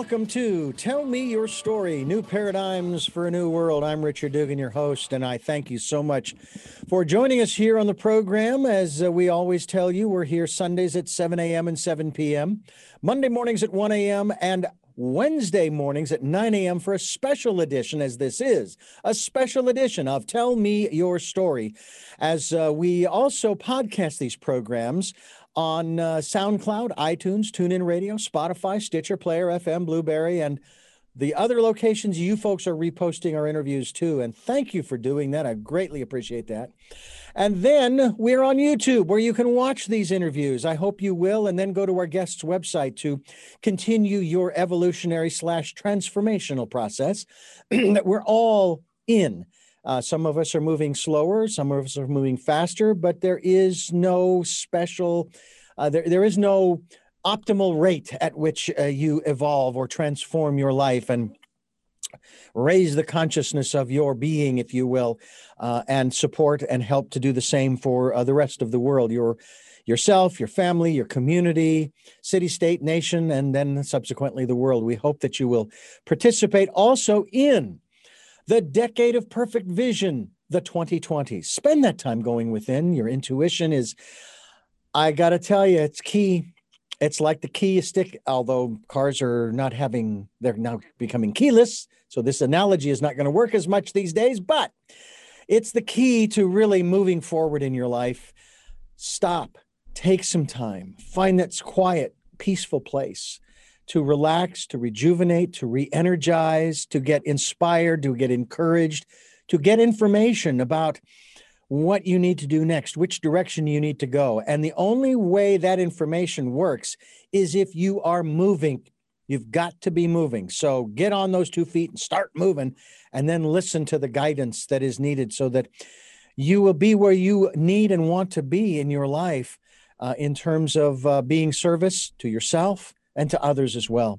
welcome to Tell Me Your Story New Paradigms for a New World. I'm Richard Dugan, your host, and I thank you so much for joining us here on the program. As uh, we always tell you, we're here Sundays at 7 a.m. and 7 p.m., Monday mornings at 1 a.m., and Wednesday mornings at 9 a.m. for a special edition, as this is a special edition of Tell Me Your Story. As uh, we also podcast these programs on uh, SoundCloud, iTunes, TuneIn Radio, Spotify, Stitcher, Player FM, Blubrry, and the other locations you folks are reposting our interviews too. And thank you for doing that. I greatly appreciate that. And then we're on YouTube where you can watch these interviews. I hope you will. And then go to our guest's website to continue your evolutionary slash transformational process that we're all in. Uh, some of us are moving slower, some of us are moving faster, but there is no special, uh, there, there is no optimal rate at which uh, you evolve or transform your life and raise the consciousness of your being, if you will, uh, and support and help to do the same for uh, the rest of the world. Your yourself, your family, your community, city, state, nation, and then subsequently the world. We hope that you will participate also in the decade of perfect vision, the 2020s. Spend that time going within. Your intuition is, I got to tell you, it's key. It's like the key stick, although cars are not having, they're now becoming keyless. So this analogy is not going to work as much these days, but it's the key to really moving forward in your life. Stop, take some time, find that quiet, peaceful place to relax, to rejuvenate, to re energize, to get inspired, to get encouraged, to get information about what you need to do next, which direction you need to go. And the only way that information works is if you are moving. You've got to be moving. So get on those two feet and start moving, and then listen to the guidance that is needed so that you will be where you need and want to be in your life uh, in terms of uh, being service to yourself and to others as well.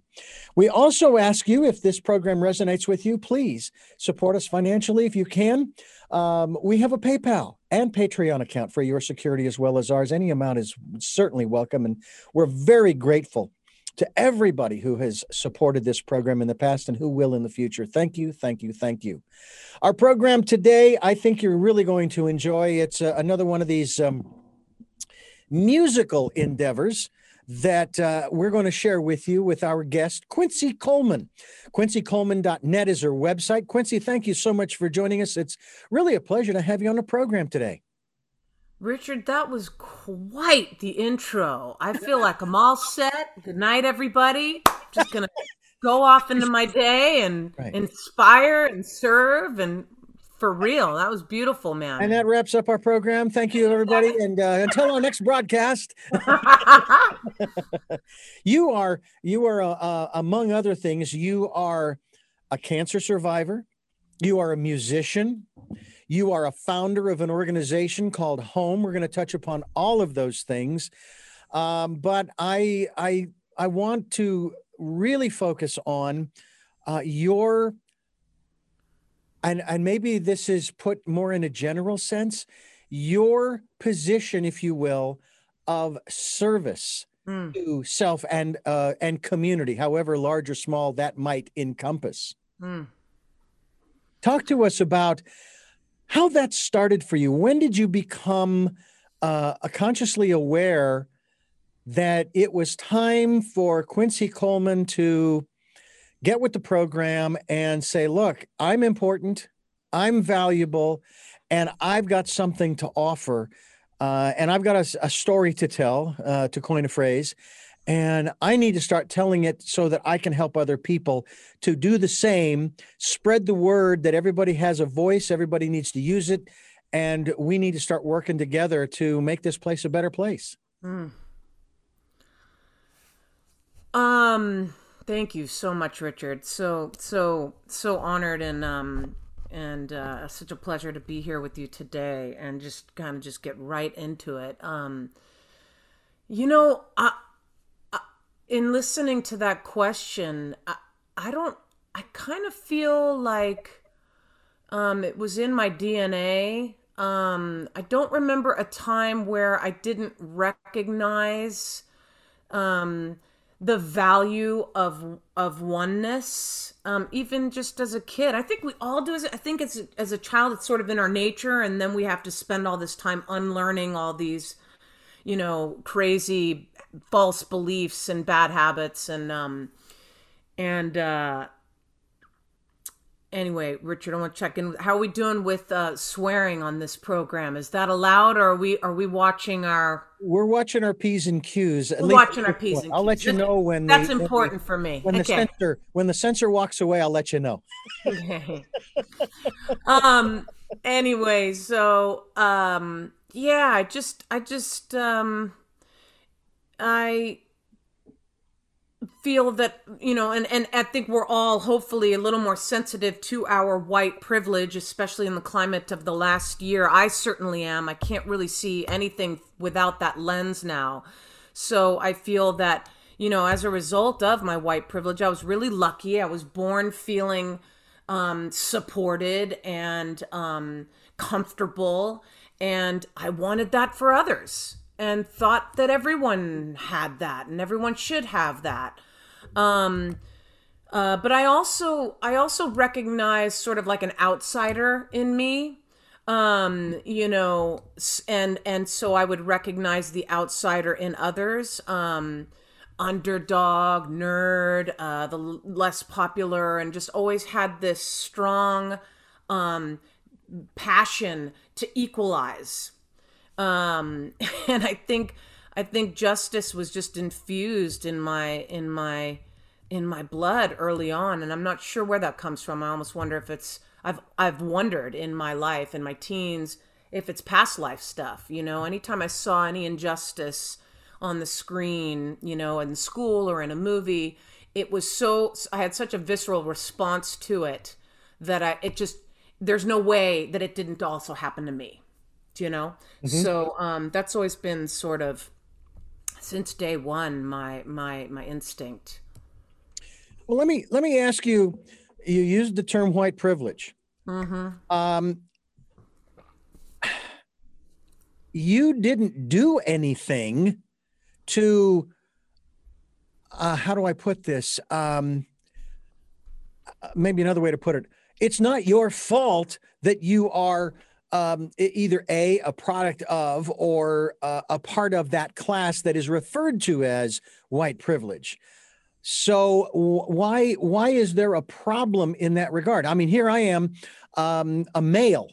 We also ask you if this program resonates with you, please support us financially if you can. Um, we have a PayPal and Patreon account for your security as well as ours. Any amount is certainly welcome, and we're very grateful to everybody who has supported this program in the past and who will in the future. Thank you, thank you, thank you. Our program today, I think you're really going to enjoy. It's uh, another one of these um, musical endeavors that uh, we're going to share with you with our guest, Quincy Coleman. QuincyColeman.net is her website. Quincy, thank you so much for joining us. It's really a pleasure to have you on the program today. Richard, that was quite the intro. I feel like I'm all set. Good night, everybody. Just going to go off into my day and right. inspire and serve and for real. That was beautiful, man. And that wraps up our program. Thank you, everybody. And uh, until our next broadcast, you are you are uh, uh, among other things. You are a cancer survivor. You are a musician. You are a founder of an organization called Home. We're going to touch upon all of those things, um, but I I I want to really focus on uh, your and and maybe this is put more in a general sense your position if you will of service mm. to self and uh, and community however large or small that might encompass mm. talk to us about how that started for you when did you become uh, consciously aware that it was time for quincy coleman to get with the program and say, look, I'm important, I'm valuable, and I've got something to offer. Uh, and I've got a, a story to tell, uh, to coin a phrase. And I need to start telling it so that I can help other people to do the same, spread the word that everybody has a voice, everybody needs to use it. And we need to start working together to make this place a better place. Mm. Um, Thank you so much, Richard. So so so honored and um and uh, such a pleasure to be here with you today and just kind of just get right into it. Um, you know, I, I, in listening to that question, I, I don't. I kind of feel like um, it was in my DNA. Um, I don't remember a time where I didn't recognize um, the value of of oneness um, even just as a kid. I think we all do as i think as, as a child it's sort of in our nature and then we have to spend all this time unlearning all these you know crazy false beliefs and bad habits and um and uh anyway, Richard, I want to check in. How are we doing with uh, swearing on this program? Is that allowed, or are we are we watching our? We're watching our p's and q's. We're watching our p's and q's. I'll let you know when. That's the, important when for me. When okay. the censor when the censor walks away, I'll let you know. okay. um. Anyway, so um. Yeah, I just I just um. I feel that you know and and i think we're all hopefully a little more sensitive to our white privilege especially in the climate of the last year. I certainly am. I can't really see anything without that lens now. So i feel that you know as a result of my white privilege i was really lucky. I was born feeling um supported and um comfortable and i wanted that for others and thought that everyone had that and everyone should have that. Um, uh, but I also I also recognize sort of like an outsider in me, um, you know, and and so I would recognize the outsider in others, um, underdog, nerd, uh, the less popular, and just always had this strong um, passion to equalize um and i think i think justice was just infused in my in my in my blood early on and i'm not sure where that comes from. I almost wonder if it's i've i've wondered in my life in my teens if it's past life stuff you know? Anytime i saw any injustice on the screen you know in school or in a movie it was so i had such a visceral response to it that i it just there's no way that it didn't also happen to me you know? Mm-hmm. so um that's always been sort of since day one my my my instinct. Well let me let me ask you you used the term white privilege. Mm-hmm. um you didn't do anything to uh, how do i put this? Um uh, maybe another way to put it. It's not your fault that you are um, either a a product of or uh, a part of that class that is referred to as white privilege. So why why is there a problem in that regard? I mean, here I am, um, a male,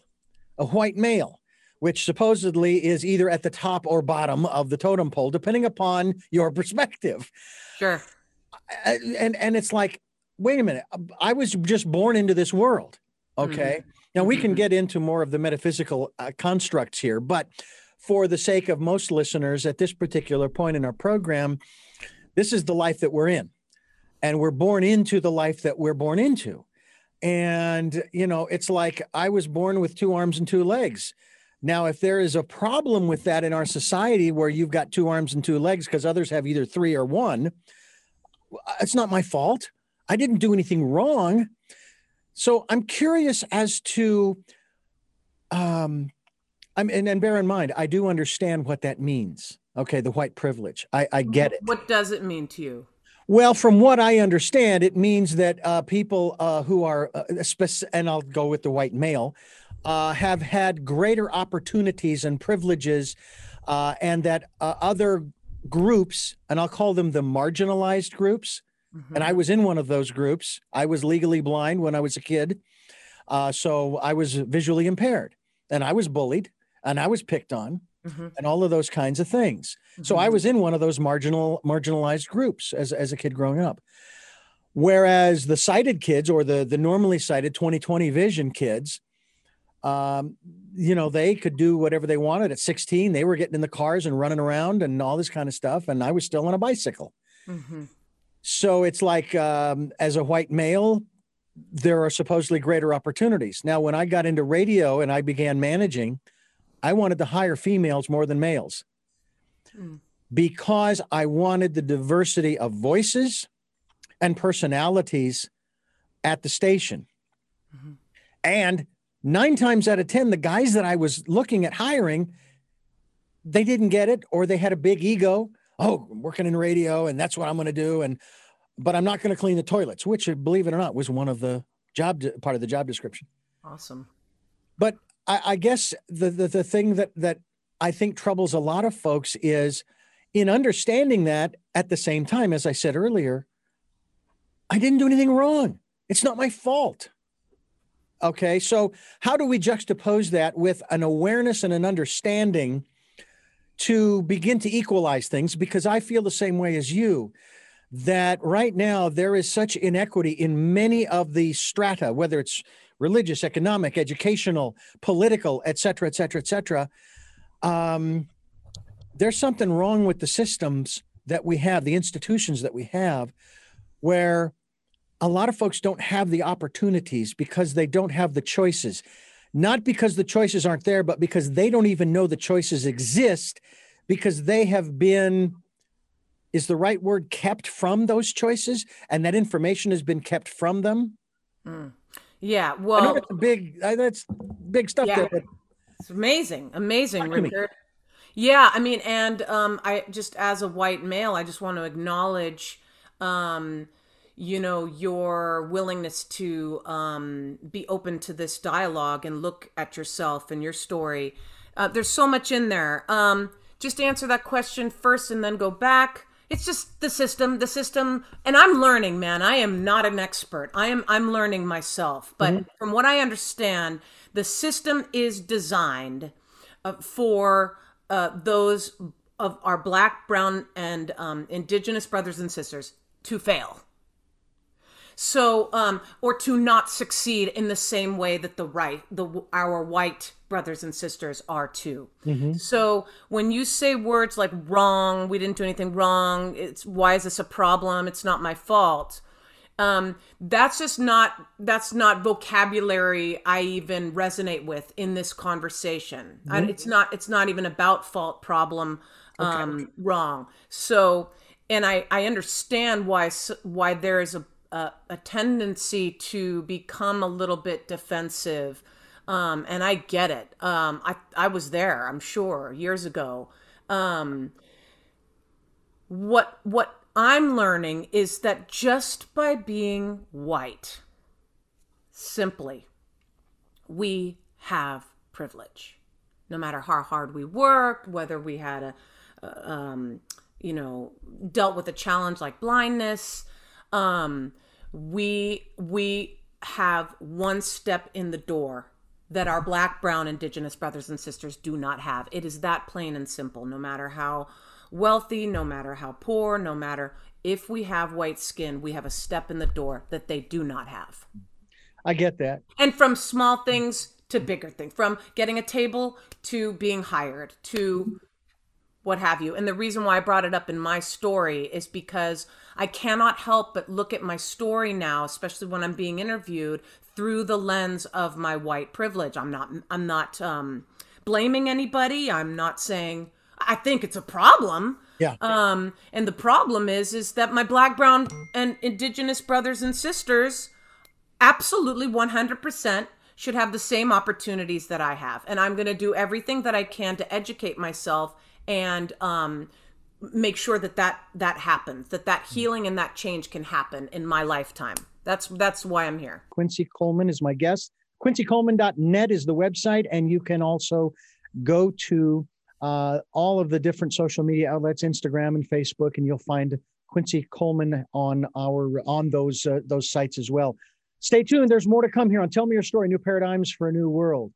a white male, which supposedly is either at the top or bottom of the totem pole, depending upon your perspective. Sure. And and it's like, wait a minute, I was just born into this world. Okay. Mm-hmm. Now, we can mm-hmm. get into more of the metaphysical uh, constructs here, but for the sake of most listeners at this particular point in our program, this is the life that we're in. And we're born into the life that we're born into. And, you know, it's like I was born with two arms and two legs. Now, if there is a problem with that in our society where you've got two arms and two legs because others have either three or one, it's not my fault. I didn't do anything wrong. So I'm curious as to, um, I'm and, and bear in mind, I do understand what that means. Okay, the white privilege. I, I get it. What does it mean to you? Well, from what I understand, it means that uh, people uh, who are, uh, and I'll go with the white male, uh, have had greater opportunities and privileges, uh, and that uh, other groups, and I'll call them the marginalized groups, Mm-hmm. And I was in one of those groups. I was legally blind when I was a kid. Uh, so I was visually impaired and I was bullied and I was picked on mm-hmm. and all of those kinds of things. Mm-hmm. So I mm-hmm. was in one of those marginal marginalized groups as, as a kid growing up. Whereas the sighted kids or the, the normally sighted 2020 vision kids, um, you know, they could do whatever they wanted at 16. They were getting in the cars and running around and all this kind of stuff. And I was still on a bicycle. Mm-hmm. So it's like um, as a white male, there are supposedly greater opportunities. Now, when I got into radio and I began managing, I wanted to hire females more than males mm. because I wanted the diversity of voices and personalities at the station. Mm-hmm. And nine times out of 10, the guys that I was looking at hiring, they didn't get it, or they had a big ego, oh, I'm working in radio and that's what I'm going to do. And, but I'm not going to clean the toilets, which believe it or not was one of the job, part of the job description. Awesome. But I, I guess the, the, the thing that, that I think troubles a lot of folks is in understanding that at the same time, as I said earlier, I didn't do anything wrong. It's not my fault. Okay. So, how do we juxtapose that with an awareness and an understanding to begin to equalize things? Because I feel the same way as you that right now there is such inequity in many of the strata, whether it's religious, economic, educational, political, et cetera, et cetera, et cetera. Um, there's something wrong with the systems that we have, the institutions that we have, where a lot of folks don't have the opportunities because they don't have the choices. Not because the choices aren't there, but because they don't even know the choices exist because they have been, is the right word, kept from those choices and that information has been kept from them. Mm. Yeah. Well, that's big, that's big stuff. Yeah. There, it's amazing. Amazing, Richard. Yeah. I mean, and um, I just, as a white male, I just want to acknowledge, um, you know your willingness to um, be open to this dialogue and look at yourself and your story uh, there's so much in there um, just answer that question first and then go back it's just the system the system and i'm learning man. I am not an expert. I am i'm learning myself. But mm-hmm. from what i understand the system is designed uh, for uh, those of our black brown and um, indigenous brothers and sisters to fail. So, um, or to not succeed in the same way that the right, the our white brothers and sisters are too. Mm-hmm. So when you say words like wrong, we didn't do anything wrong. It's why is this a problem? It's not my fault. Um, that's just not that's not vocabulary I even resonate with in this conversation. Mm-hmm. I, it's not it's not even about fault, problem, um, okay. wrong. So, and I I understand why why there is a a, a tendency to become a little bit defensive. Um, and I get it. Um, I, I was there, I'm sure, years ago. Um, what, what I'm learning is that just by being white, simply, we have privilege. No matter how hard we worked, whether we had a, a um, you know, dealt with a challenge like blindness, um, we we have one step in the door that our black brown indigenous brothers and sisters do not have. It is that plain and simple. No matter how wealthy no matter how poor no matter if we have white skin we have a step in the door that they do not have. I get that. And from small things to bigger things from getting a table to being hired to what have you. And the reason why I brought it up in my story is because I cannot help but look at my story now, especially when I'm being interviewed, through the lens of my white privilege. I'm not I'm not um, blaming anybody. I'm not saying I think it's a problem. Yeah. Um, and the problem is is that my black, brown, and indigenous brothers and sisters absolutely 100% should have the same opportunities that I have. And I'm going to do everything that I can to educate myself and um, make sure that that that happens, that that healing and that change can happen in my lifetime. That's that's why I'm here. Quincy Coleman is my guest. QuincyColeman.net is the website, and you can also go to uh, all of the different social media outlets, Instagram and Facebook, and you'll find Quincy Coleman on our on those uh, those sites as well. Stay tuned. There's more to come here on Tell Me Your Story: New Paradigms for a New World.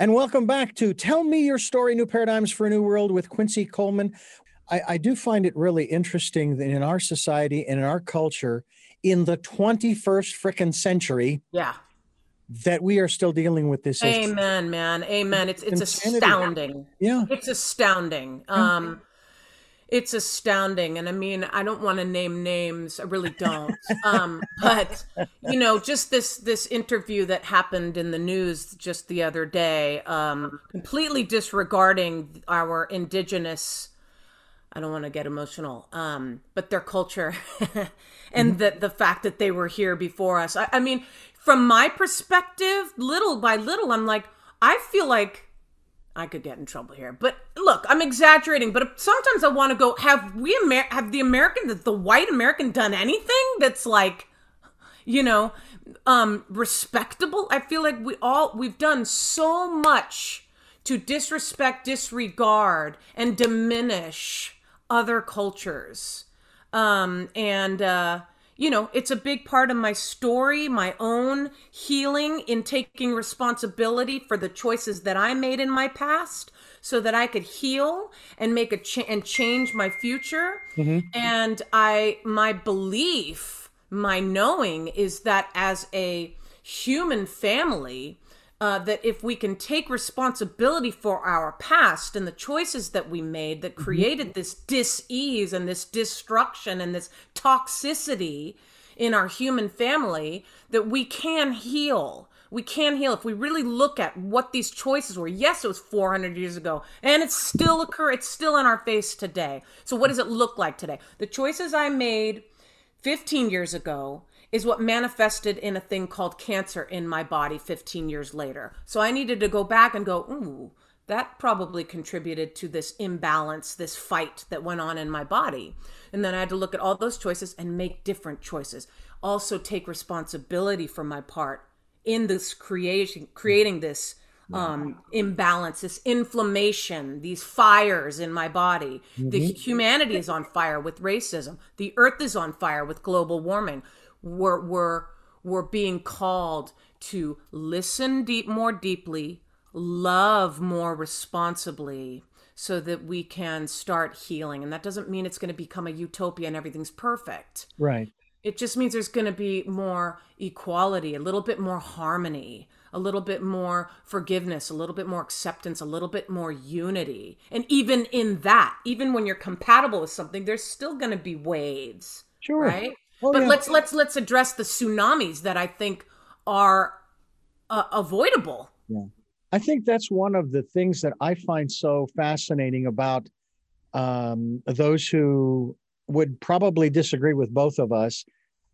And welcome back to Tell Me Your Story New Paradigms for a New World with Quincy Coleman. I, I do find it really interesting that in our society and in our culture, in the 21st frickin' century, Yeah. that we are still dealing with this issue. Amen, man. Amen. It's it's Insanity. astounding. Yeah. It's astounding. Um it's astounding and I mean I don't want to name names. I really don't. Um but you know just this this interview that happened in the news just the other day um completely disregarding our indigenous I don't want to get emotional, um, but their culture and the the fact that they were here before us. I, I mean, from my perspective, little by little, I'm like, I feel like I could get in trouble here. But look, I'm exaggerating. But sometimes I want to go. Have we Amer- have the American, the, the white American, done anything that's like, you know, um, respectable? I feel like we all we've done so much to disrespect, disregard, and diminish other cultures. Um, and, uh, you know, it's a big part of my story, my own healing in taking responsibility for the choices that I made in my past so that I could heal and make a cha- and change my future. Mm-hmm. And I, my belief, my knowing is that as a human family, uh, that if we can take responsibility for our past and the choices that we made that created this dis-ease and this destruction and this toxicity in our human family that we can heal. We can heal. If we really look at what these choices were yes it was 400 years ago and it's still occur it's still in our face today. So what does it look like today? The choices i made 15 years ago is what manifested in a thing called cancer in my body 15 years later. So I needed to go back and go, ooh, that probably contributed to this imbalance, this fight that went on in my body. And then I had to look at all those choices and make different choices. Also take responsibility for my part in this creation creating this um, imbalance, this inflammation, these fires in my body. The humanity is on fire with racism. The earth is on fire with global warming. We're we're we're being called to listen deep more deeply, love more responsibly, so that we can start healing. And that doesn't mean it's going to become a utopia and everything's perfect. Right. It just means there's going to be more equality, a little bit more harmony, a little bit more forgiveness, a little bit more acceptance, a little bit more unity. And even in that, even when you're compatible with something, there's still going to be waves, Sure. right? Oh, but yeah. let's let's let's address the tsunamis that I think are uh, avoidable. I think that's one of the things that I find so fascinating about um, those who would probably disagree with both of us.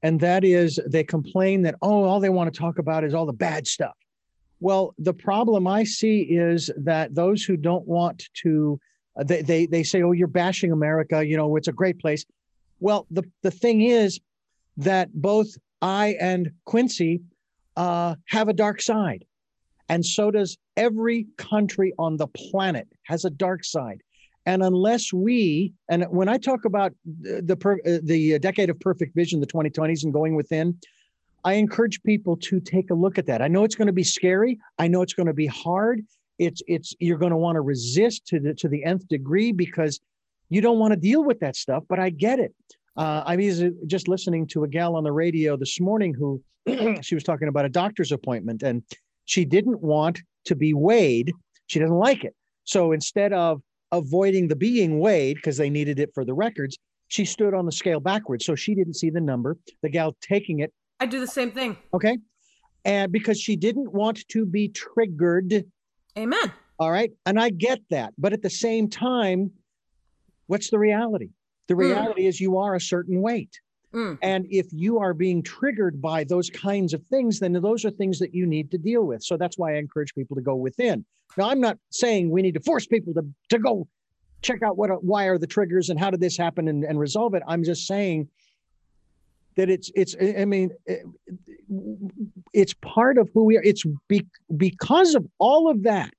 And that is they complain that, oh, all they want to talk about is all the bad stuff. Well, the problem I see is that those who don't want to, uh, they, they, they say, oh, you're bashing America, you know, it's a great place. Well, the, the thing is that both I and Quincy uh, have a dark side. And so does every country on the planet has a dark side. And unless we and when i talk about the the, uh, the decade of perfect vision the 2020s and going within i encourage people to take a look at that. I know it's going to be scary. I know it's going to be hard. It's it's you're going to want to resist to the to the nth degree because you don't want to deal with that stuff but i get it uh, i was just listening to a gal on the radio this morning who she was talking about a doctor's appointment and she didn't want to be weighed. She doesn't like it. So instead of avoiding the being weighed because they needed it for the records, she stood on the scale backwards. So she didn't see the number. The gal taking it, I do the same thing. okay? And because she didn't want to be triggered. Amen. All right. And I get that. But at the same time, what's the reality? The Mm. reality is you are a certain weight. Mm. And if you are being triggered by those kinds of things, then those are things that you need to deal with. So that's why I encourage people to go within. Now, I'm not saying we need to force people to, to go check out what why are the triggers and how did this happen and, and resolve it. I'm just saying that it's it's I mean it- it's part of who we are. It's be, because of all of that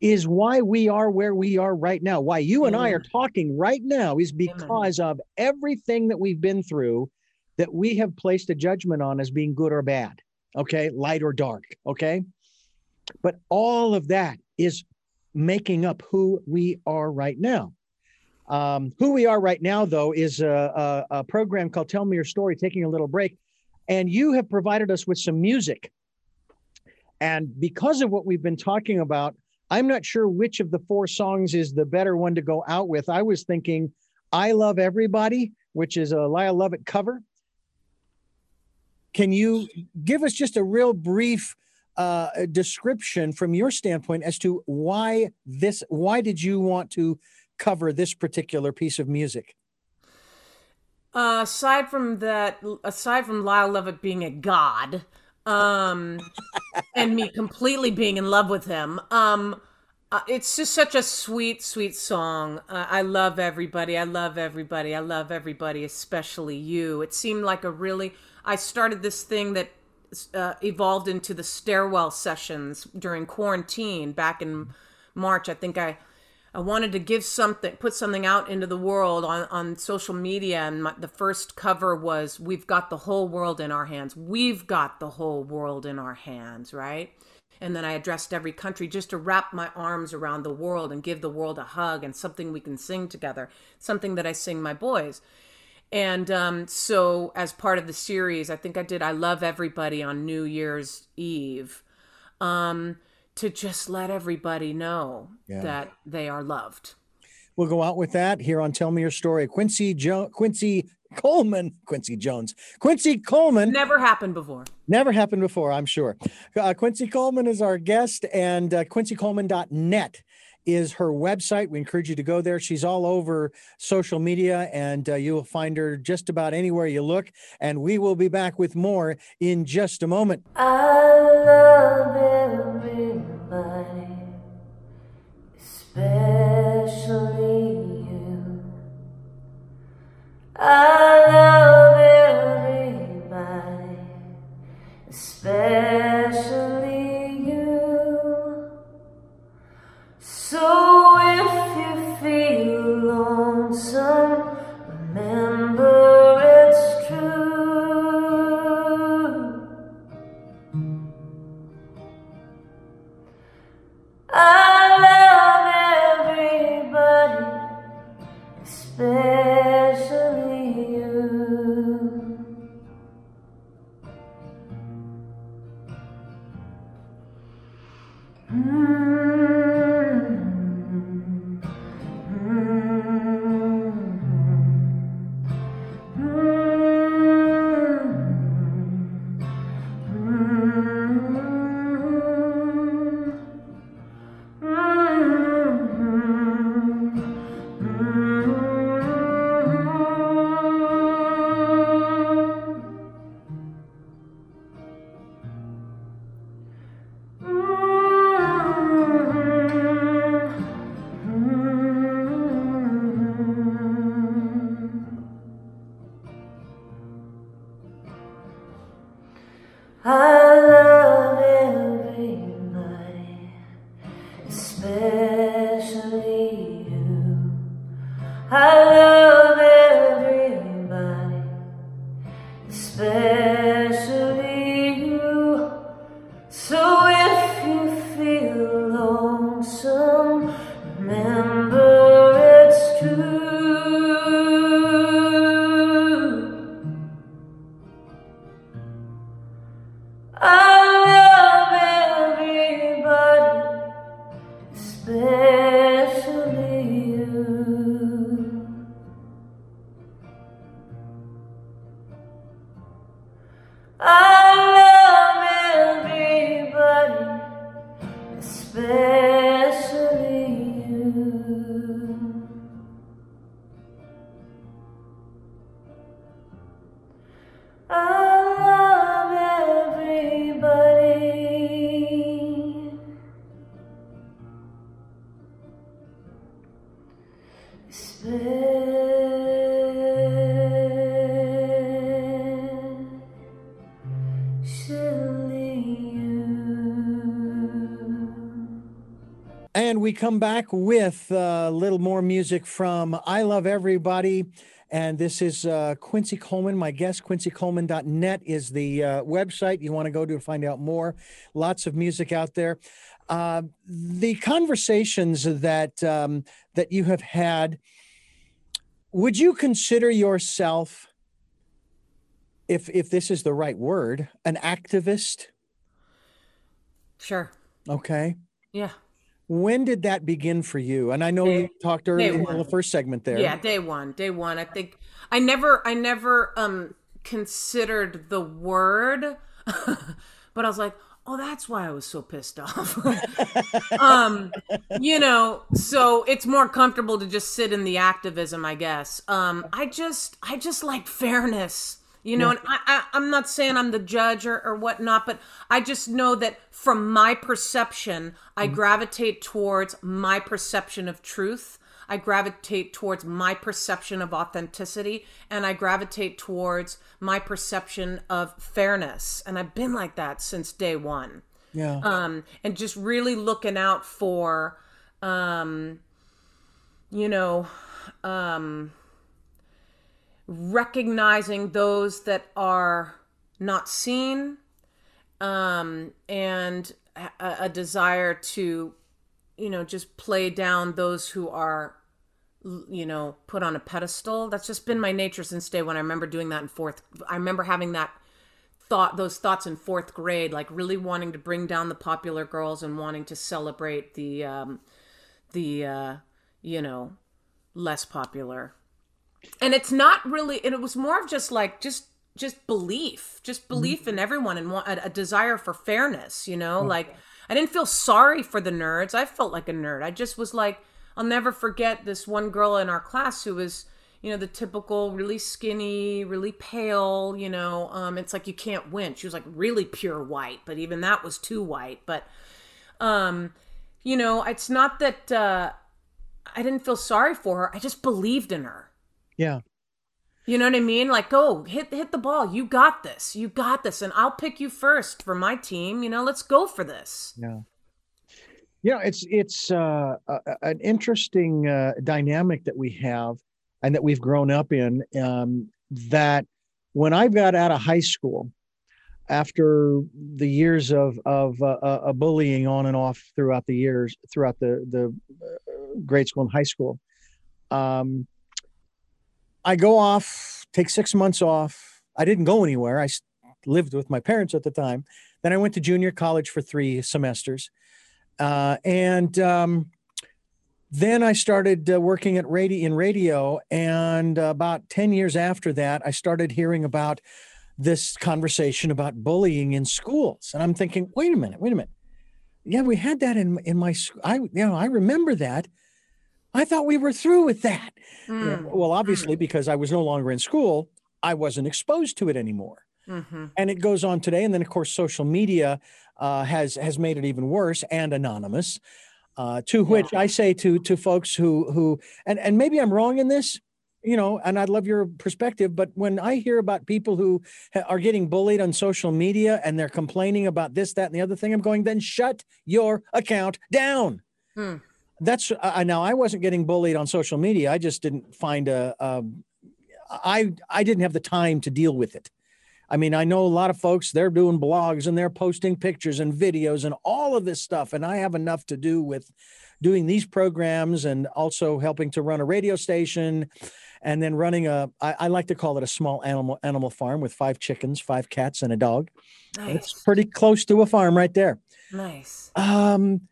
is why we are where we are right now. Why you and I are talking right now is because of everything that we've been through that we have placed a judgment on as being good or bad, okay, light or dark, okay? But all of that is making up who we are right now. Um, who we are right now, though, is a, a, a program called Tell Me Your Story, taking a little break. And you have provided us with some music. And because of what we've been talking about, I'm not sure which of the four songs is the better one to go out with. I was thinking I Love Everybody, which is a Lyle Lovett cover. Can you give us just a real brief uh, description from your standpoint as to why this, why did you want to cover this particular piece of music? Uh, aside from that, aside from Lyle Lovett being a god, um, and me completely being in love with him, um, uh, it's just such a sweet, sweet song. Uh, I love everybody. I love everybody. I love everybody, especially you. It seemed like a really. I started this thing that uh, evolved into the stairwell sessions during quarantine back in March. I think I I wanted to give something, put something out into the world on, on social media. And my, the first cover was We've got the whole world in our hands. We've got the whole world in our hands, right? And then I addressed every country just to wrap my arms around the world and give the world a hug and something we can sing together, something that I sing my boys. And um, so, as part of the series, I think I did I Love Everybody on New Year's Eve. Um, to just let everybody know Yeah. that they are loved. We'll go out with that here on Tell Me Your Story. Quincy jo- Quincy Coleman, Quincy Jones, Quincy Coleman. Never happened before. Never happened before, I'm sure. Uh, Quincy Coleman is our guest, and uh, quincycoleman.net is her website. We encourage you to go there. She's all over social media, and uh, you will find her just about anywhere you look. And we will be back with more in just a moment somebody, especially you. I love everybody, especially you. So come back with a little more music from I Love Everybody. And this is uh, Quincy Coleman. My guest, quincycoleman.net, is the uh, website you want to go to to find out more. Lots of music out there. Uh, the conversations that um, that you have had, would you consider yourself, if if this is the right word, an activist? Sure. Okay. Yeah. When did that begin for you? And I know Day- you talked earlier in the first segment there. Yeah, day one. Day one. I think I never I never um considered the word but I was like, oh that's why I was so pissed off. um you know, so it's more comfortable to just sit in the activism, I guess. Um I just I just like fairness. You know, and I, I, I'm not saying I'm the judge or, or whatnot, but I just know that from my perception, I gravitate towards my perception of truth. I gravitate towards my perception of authenticity and I gravitate towards my perception of fairness. And I've been like that since day one. Yeah. Um, and just really looking out for, um, you know, um, recognizing those that are not seen um, and a, a desire to, you know, just play down those who are you know, put on a pedestal. That's just been my nature since day one. I remember doing that in fourth. I remember having that thought, those thoughts in fourth grade, like really wanting to bring down the popular girls and wanting to celebrate the, um, the, uh, you know, less popular. And it's not really. And it was more of just like just just belief, just belief in everyone and want, a, a desire for fairness. You know, like I didn't feel sorry for the nerds. I felt like a nerd. I just was like, I'll never forget this one girl in our class who was, you know, the typical really skinny, really pale, you know, um, it's like you can't win. She was like really pure white, but even that was too white. But, um, you know, it's not that uh, I didn't feel sorry for her. I just believed in her. Yeah. You know what I mean? Like, go hit hit the ball. You got this. You got this, and I'll pick you first for my team. You know, let's go for this. Yeah. You know, it's it's uh, a, an interesting uh, dynamic that we have, and that we've grown up in. Um, that when I got out of high school, after the years of of uh, uh, bullying on and off throughout the years, throughout the the uh, grade school and high school, um, I go off, take six months off. I didn't go anywhere. I lived with my parents at the time. Then I went to junior college for three semesters. Uh, and um, then I started uh, working at radio in radio. And about 10 years after that, I started hearing about this conversation about bullying in schools. And I'm thinking, wait a minute, wait a minute. Yeah, we had that in in my I you know, I remember that. I thought we were through with that. Mm. Well, obviously, mm. because I was no longer in school, I wasn't exposed to it anymore. Mm-hmm. And it goes on today. And then, of course, social media uh, has has made it even worse and anonymous. Uh, to which I say to to folks who who and and maybe I'm wrong in this, you know, and I'd love your perspective. But when I hear about people who are getting bullied on social media and they're complaining about this, that, and the other thing, I'm going, then shut your account down. Hmm that's uh, now I wasn't getting bullied on social media. I just didn't find a, a I I didn't have the time to deal with it. I mean, I know a lot of folks they're doing blogs and they're posting pictures and videos and all of this stuff and I have enough to do with doing these programs and also helping to run a radio station and then running a I, I like to call it a small animal animal farm with five chickens, five cats and a dog. Nice. It's pretty close to a farm right there. Nice. Um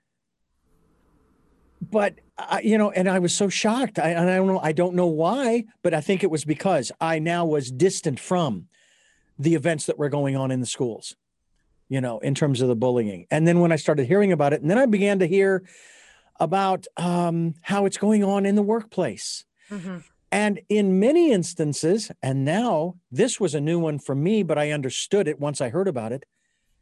but uh, you know, and I was so shocked. I, I don't know. I don't know why, but I think it was because I now was distant from the events that were going on in the schools. You know, in terms of the bullying, and then when I started hearing about it, and then I began to hear about um, how it's going on in the workplace. Mm-hmm. And in many instances, and now this was a new one for me, but I understood it once I heard about it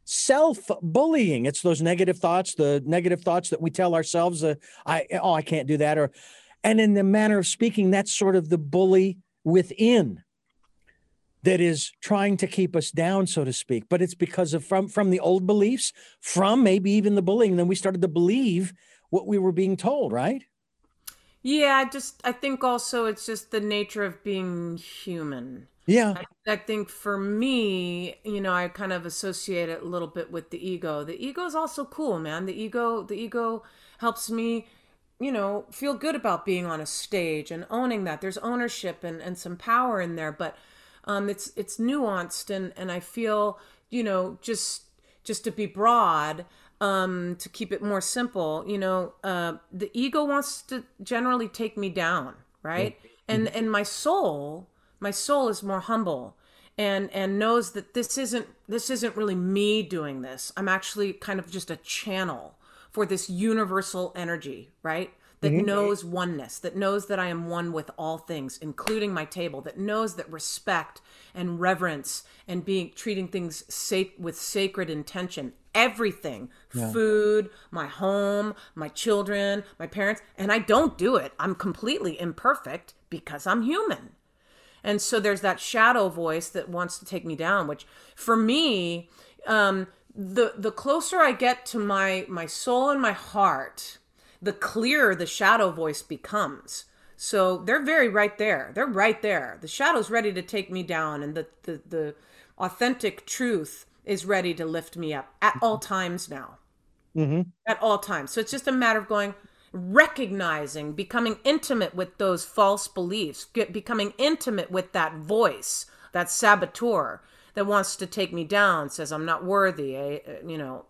self bullying it's those negative thoughts the negative thoughts that we tell ourselves uh, i oh i can't do that or and in the manner of speaking that's sort of the bully within that is trying to keep us down so to speak. But it's because of from from the old beliefs from maybe even the bullying then we started to believe what we were being told right? Yeah i just i think also it's just the nature of being human yeah. I, I, think for me, you know, I kind of associate it a little bit with the ego. The ego is also cool, man. The ego, the ego helps me, you know, feel good about being on a stage and owning that. There's ownership and, and some power in there, but um, it's it's nuanced and and I feel, you know, just just to be broad, um, to keep it more simple, you know, uh, the ego wants to generally take me down, right? Mm-hmm. And and my soul my soul is more humble and and knows that this isn't this isn't really me doing this. I'm actually kind of just a channel for this universal energy right? That mm-hmm. knows oneness that knows that i am one with all things including my table that knows that respect and reverence and being treating things sac- with sacred intention. Everything. Yeah. food my home my children my parents and i don't do it. I'm completely imperfect because i'm human and so there's that shadow voice that wants to take me down which for me um the the closer i get to my my soul and my heart the clearer the shadow voice becomes. So they're very right there. They're right there. The shadow's ready to take me down and the the, the authentic truth is ready to lift me up at all times now. Mm-hmm. at all times. So it's just a matter of going recognizing, becoming intimate with those false beliefs, get, becoming intimate with that voice, that saboteur that wants to take me down, says I'm not worthy, I, uh, you know,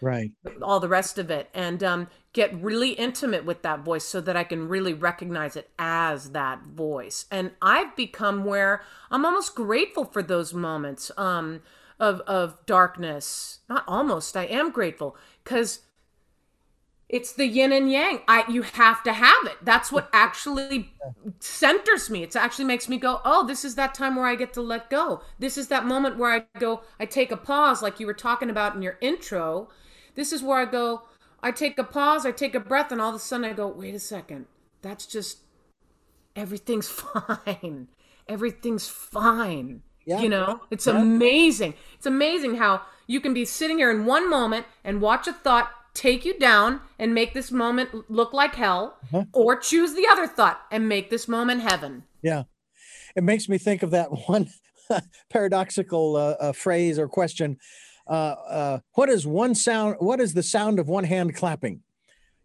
right, all the rest of it, and um, get really intimate with that voice so that I can really recognize it as that voice. And I've become where I'm almost grateful for those moments um, of of darkness. Not almost, I am grateful because it's the yin and yang. I you have to have it. That's what actually centers me. It actually makes me go oh this is that time where i get to let go. This is that moment where i go i take a pause like you were talking about in your intro. This is where i go i take a pause i take a breath and all of a sudden i go wait a second. That's just everything's fine. Everything's fine. Yeah. you know? It's yeah. amazing. It's amazing how you can be sitting here in one moment and watch a thought take you down and make this moment look like hell, Huh? or choose the other thought and make this moment heaven. Yeah. It makes me think of that one paradoxical uh, uh, phrase or question. Uh, uh, what is one sound? What is the sound of one hand clapping?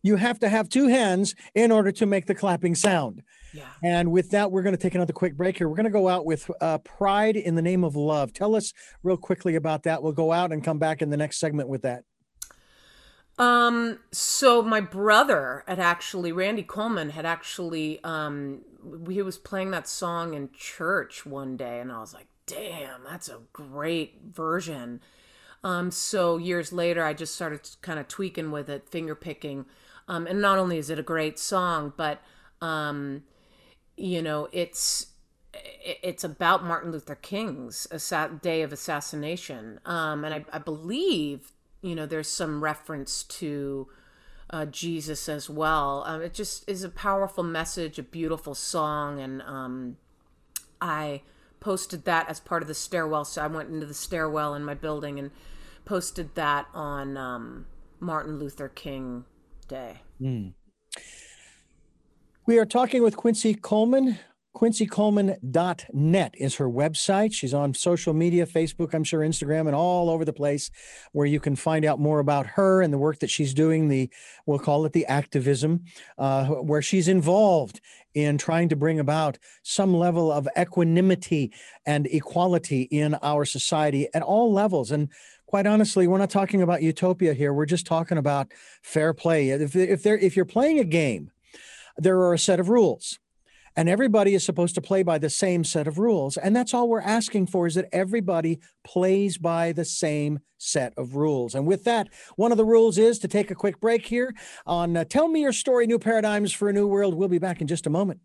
You have to have two hands in order to make the clapping sound. Yeah. And with that, we're going to take another quick break here. We're going to go out with uh, Pride in the Name of Love. Tell us real quickly about that. We'll go out and come back in the next segment with that. Um, so my brother had actually, Randy Coleman had actually, um, he was playing that song in church one day, and I was like, damn, that's a great version. Um, so years later, I just started kind of tweaking with it, finger picking. Um, and not only is it a great song, but, um, you know, it's, it's about Martin Luther King's day of assassination. Um, and I, I believe, you know, there's some reference to uh, Jesus as well. Um, it just is a powerful message, a beautiful song. And um, I posted that as part of the stairwell. So I went into the stairwell in my building and posted that on um, Martin Luther King Day. We are talking with Quincy Coleman. QuincyColeman.net is her website. She's on social media, Facebook, I'm sure, Instagram, and all over the place where you can find out more about her and the work that she's doing. The we'll call it the activism, uh, where she's involved in trying to bring about some level of equanimity and equality in our society at all levels. And quite honestly, we're not talking about utopia here. We're just talking about fair play. If if if you're playing a game, there are a set of rules and everybody is supposed to play by the same set of rules. And that's all we're asking for is that everybody plays by the same set of rules. And with that one of the rules is to take a quick break here on uh, tell me your story new paradigms for a new world. We'll be back in just a moment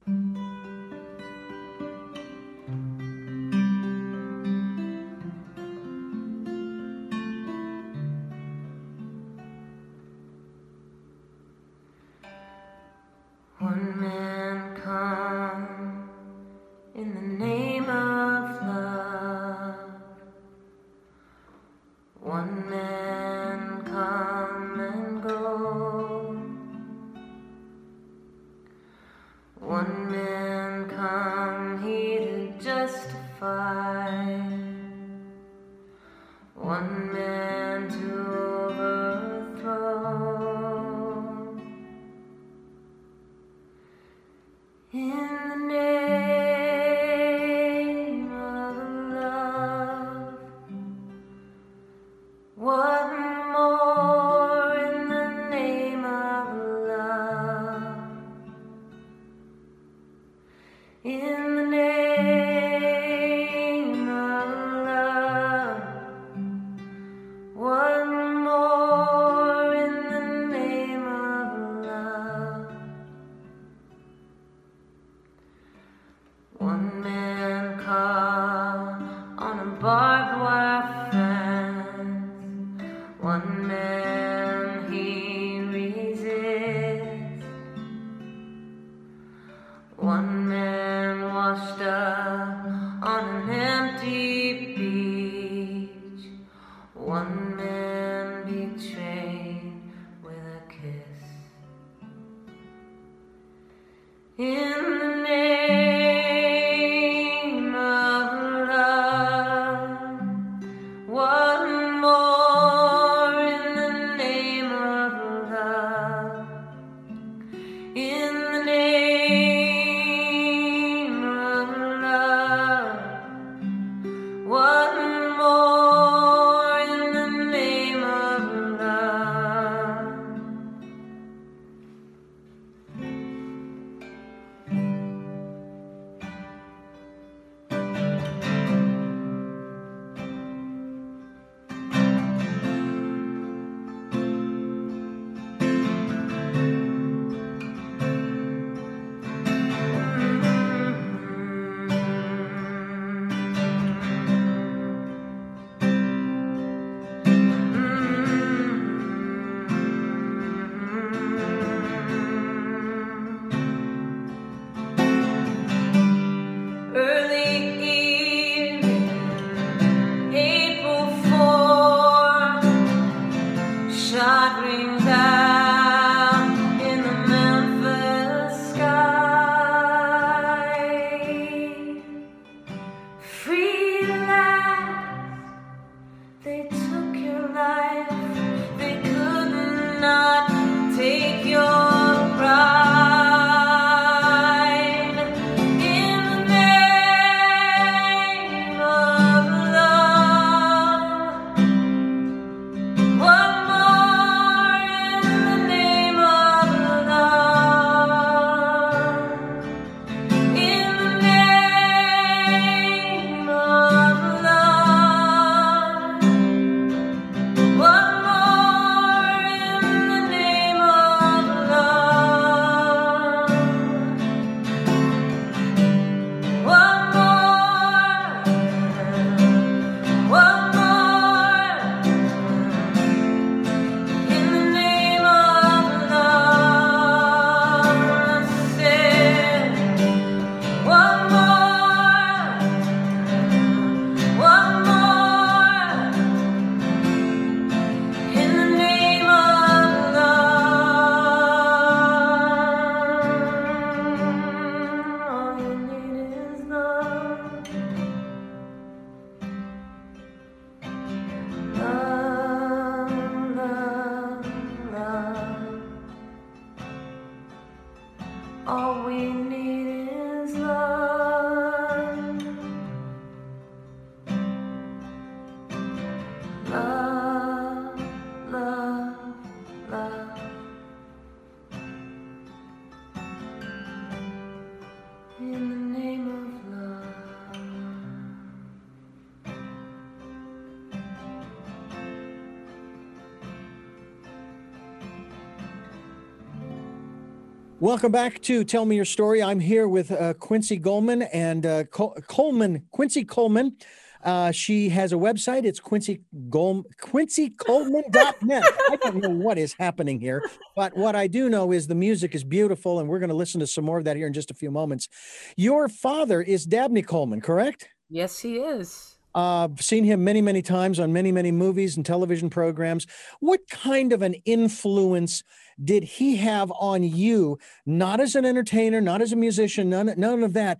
Welcome back to Tell Me Your Story. I'm here with uh, Quincy Goldman and uh, Col- Coleman, Quincy Coleman. Uh, she has a website. It's Quincy Gol- QuincyColeman.net. I don't know what is happening here, but what I do know is the music is beautiful, and we're going to listen to some more of that here in just a few moments. Your father is Dabney Coleman, correct? Yes, he is. Uh, I've seen him many, many times on many, many movies and television programs. What kind of an influence did he have on you? Not as an entertainer, not as a musician, none, none of that.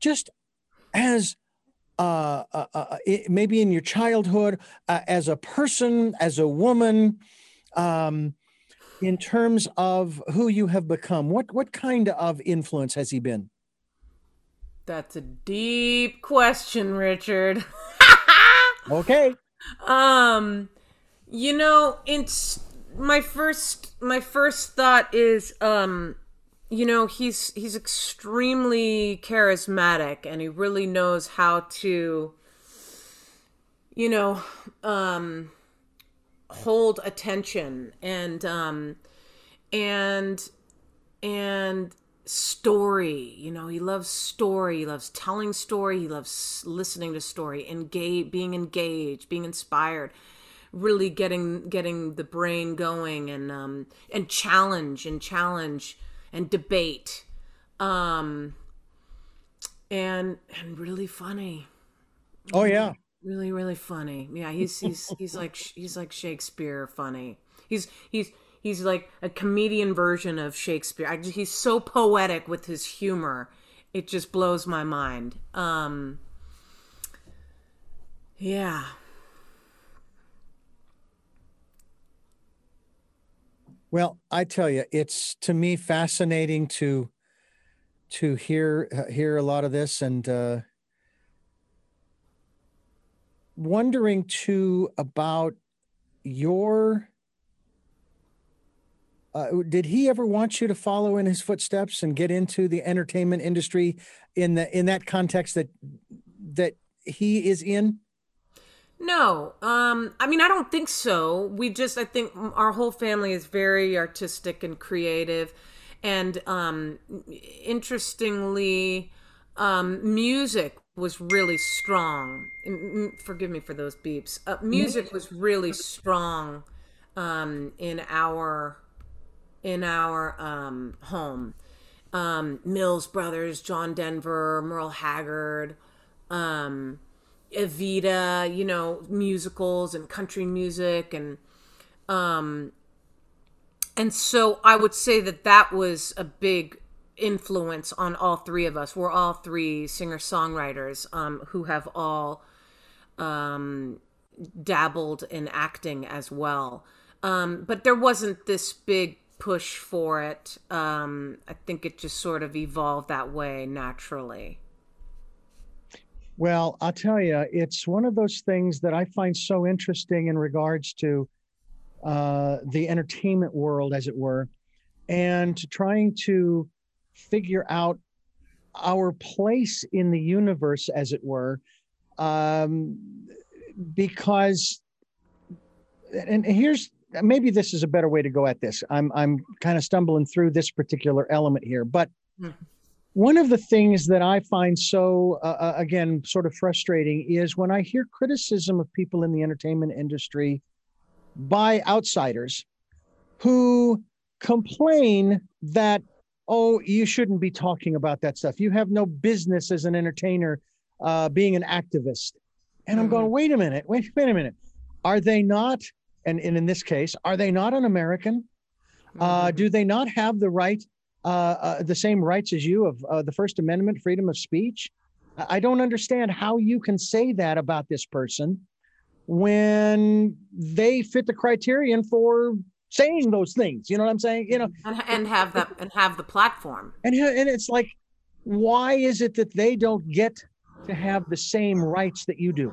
Just as uh, uh, uh, it- maybe in your childhood, uh, as a person, as a woman, um, in terms of who you have become. What what kind of influence has he been? That's a deep question, Richard. Okay. um, you know, it's my first my first thought is um you know, he's he's extremely charismatic and he really knows how to you know, um hold attention and um and and story you know he loves story he loves telling story he loves listening to story engage being engaged being inspired really getting getting the brain going and um and challenge and challenge and debate. Um and and really funny. Oh yeah. really really funny. Yeah he's he's he's like he's like shakespeare funny. He's he's he's like a comedian version of shakespeare. I, he's so poetic with his humor. It just blows my mind. Um yeah Well, I tell you, it's to me fascinating to to hear uh, hear a lot of this and uh, wondering too about your. Uh, did he ever want you to follow in his footsteps and get into the entertainment industry in the in that context that that he is in? No, um, I mean, I don't think so. We just, I think our whole family is very artistic and creative. And um, interestingly, um, music was really strong. Forgive me for those beeps. Uh, music was really strong um, in our in our um, home. Um, Mills Brothers, John Denver, Merle Haggard, um, Evita, you know, musicals and country music and um And so I would say that that was a big influence on all three of us. We're all three singer songwriters um, who have all um, dabbled in acting as well. Um, but there wasn't this big push for it. Um, I think it just sort of evolved that way naturally. Well, I'll tell you, it's one of those things that I find so interesting in regards to uh, the entertainment world, as it were, and trying to figure out our place in the universe, as it were, um, because, and here's maybe this is a better way to go at this. I'm I'm kind of stumbling through this particular element here, but. Mm-hmm one of the things that I find so, uh, uh, again, sort of frustrating is when I hear criticism of people in the entertainment industry by outsiders who complain that, oh, you shouldn't be talking about that stuff. You have no business as an entertainer uh, being an activist. And I'm going, mm-hmm. wait a minute, wait, wait a minute. Are they not, and, and in this case, are they not an American? Uh, mm-hmm. do they not have the right uh, uh, the same rights as you of uh, the First Amendment, freedom of speech. I don't understand how you can say that about this person when they fit the criterion for saying those things. You know what I'm saying? You know, and, and have the and have the platform. And and it's like, why is it that they don't get to have the same rights that you do?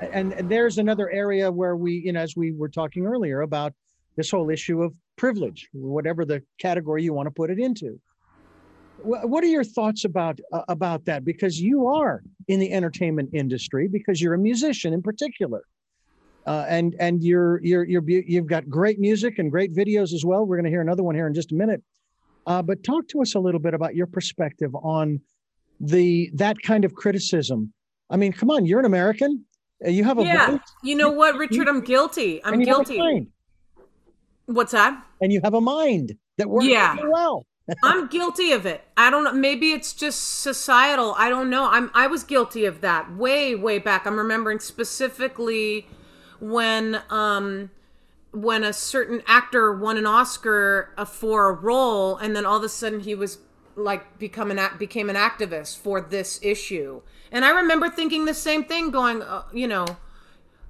And, and there's another area where we, you know, as we were talking earlier about this whole issue of privilege, whatever the category you want to put it into. What are your thoughts about uh, about that? Because you are in the entertainment industry, because you're a musician in particular, uh, and and you're you're you're you've got great music and great videos as well. We're going to hear another one here in just a minute. Uh, but talk to us a little bit about your perspective on the that kind of criticism. I mean, come on, you're an American. You have a yeah. Voice. You know what, Richard? I'm guilty. I'm guilty. What's that? And you have a mind that works yeah. really well. I'm guilty of it. I don't know. Maybe it's just societal. I don't know. I'm I was guilty of that way way back. I'm remembering specifically when um when a certain actor won an Oscar uh, for a role and then all of a sudden he was like become an became an activist for this issue. And I remember thinking the same thing going, uh, you know,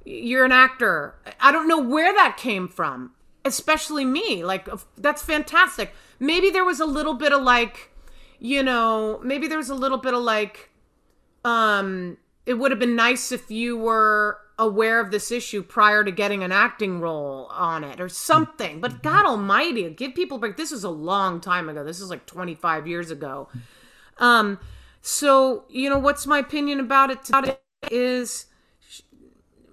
you're an actor. I don't know where that came from especially me. Like that's fantastic. Maybe there was a little bit of like, you know, maybe there was a little bit of like, um, it would have been nice if you were aware of this issue prior to getting an acting role on it or something. But God Almighty, give people a break. This is a long time ago. This is like 25 years ago. Um, so you know, what's my opinion about it? Today is,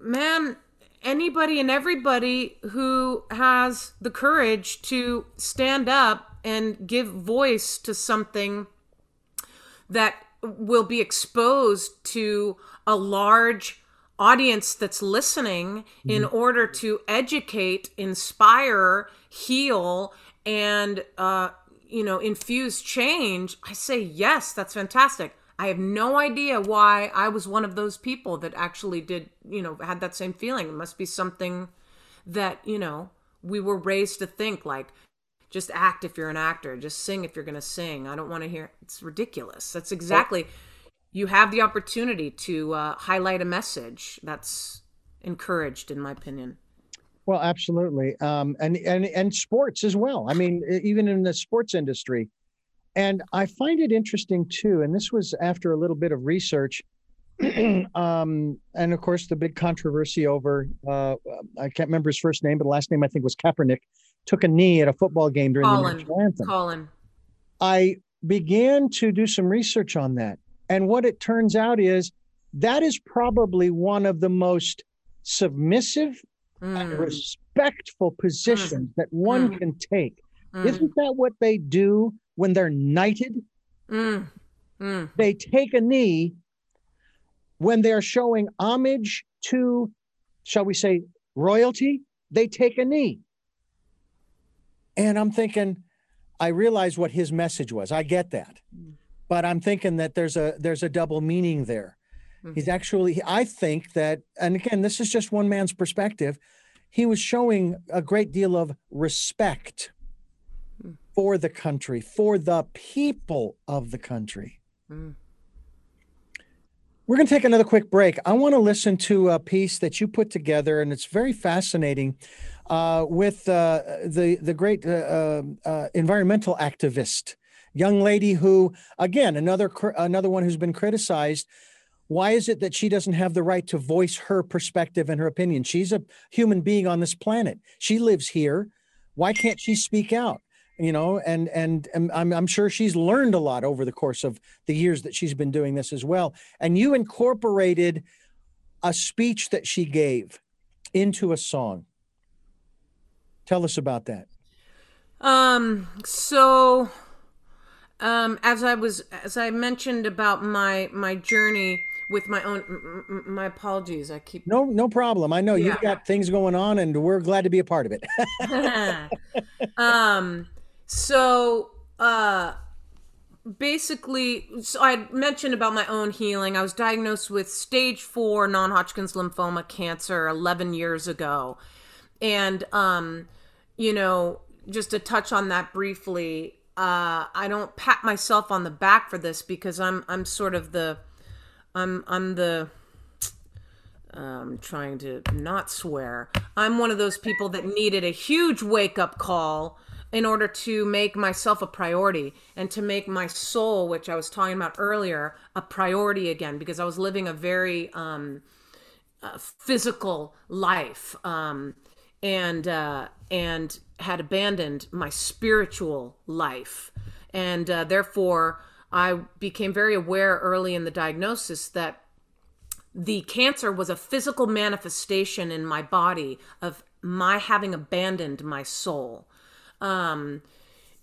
man, anybody and everybody who has the courage to stand up and give voice to something that will be exposed to a large audience that's listening mm-hmm. in order to educate, inspire, heal, and uh, you know infuse change. I say yes, that's fantastic. I have no idea why I was one of those people that actually did, you know, had that same feeling. It must be something that, you know, we were raised to think like just act if you're an actor, just sing if you're going to sing. I don't want to hear it's ridiculous. That's exactly you have the opportunity to uh, highlight a message that's encouraged in my opinion. Well, absolutely. Um, and, and, and sports as well. I mean, even in the sports industry, and I find it interesting too, and this was after a little bit of research. um, and of course, the big controversy over uh, I can't remember his first name, but the last name I think was Kaepernick took a knee at a football game during Colin, the national anthem. Colin. I began to do some research on that. And what it turns out is that is probably one of the most submissive mm. and respectful positions mm. that one mm. can take. Mm. Isn't that what they do when they're knighted. Mm. Mm. They take a knee when they're showing homage to, shall we say, royalty. They take a knee. And I'm thinking, I realize what his message was. I get that. But I'm thinking that there's a there's a double meaning there. Mm-hmm. He's actually I think that and again this is just one man's perspective he was showing a great deal of respect for the country, for the people of the country. Mm. We're going to take another quick break. I want to listen to a piece that you put together, and it's very fascinating uh, with uh, the the great uh, uh, uh environmental activist, young lady who, again, another another one who's been criticized. Why is it that she doesn't have the right to voice her perspective and her opinion? She's a human being on this planet. She lives here. Why can't she speak out? You know and, and and I'm, I'm sure she's learned a lot over the course of the years that she's been doing this as well and you incorporated a speech that she gave into a song Tell us about that. Um, so um, as I was as I mentioned about my my journey with my own my apologies i keep no no problem i know yeah. you've got things going on and we're glad to be a part of it um so uh basically so i mentioned about my own healing i was diagnosed with stage 4 non-hodgkin's lymphoma cancer 11 years ago and um you know, just to touch on that briefly, uh, I don't pat myself on the back for this because I'm I'm sort of the I'm I'm the I'm trying to not swear. I'm one of those people that needed a huge wake up call in order to make myself a priority and to make my soul, which I was talking about earlier, a priority again because I was living a very um, uh, physical life. Um, and uh, and had abandoned my spiritual life, and uh, therefore I became very aware early in the diagnosis that the cancer was a physical manifestation in my body of my having abandoned my soul, um,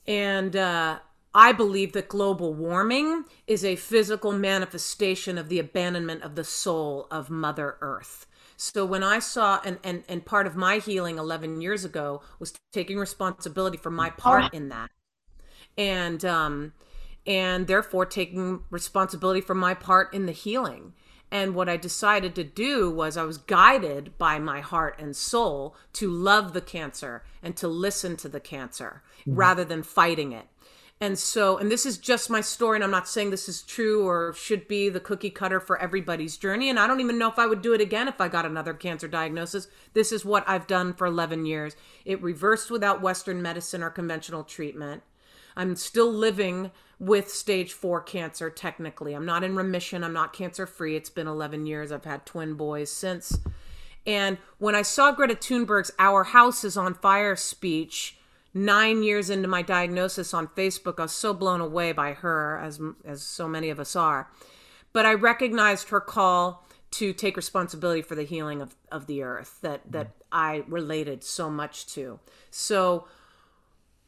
and. Uh, I believe that global warming is a physical manifestation of the abandonment of the soul of Mother Earth. So when I saw and and and part of my healing 11 years ago was taking responsibility for my part in that. And um and therefore taking responsibility for my part in the healing. And what I decided to do was I was guided by my heart and soul to love the cancer and to listen to the cancer mm-hmm. rather than fighting it. And so, and this is just my story, and I'm not saying this is true or should be the cookie cutter for everybody's journey. And I don't even know if I would do it again if I got another cancer diagnosis. This is what I've done for 11 years. It reversed without Western medicine or conventional treatment. I'm still living with stage four cancer, technically. I'm not in remission. I'm not cancer free. It's been 11 years. I've had twin boys since. And when I saw Greta Thunberg's Our House is on Fire speech, nine years into my diagnosis on Facebook, I was so blown away by her, as as so many of us are. But I recognized her call to take responsibility for the healing of, of the earth that that I related so much to. So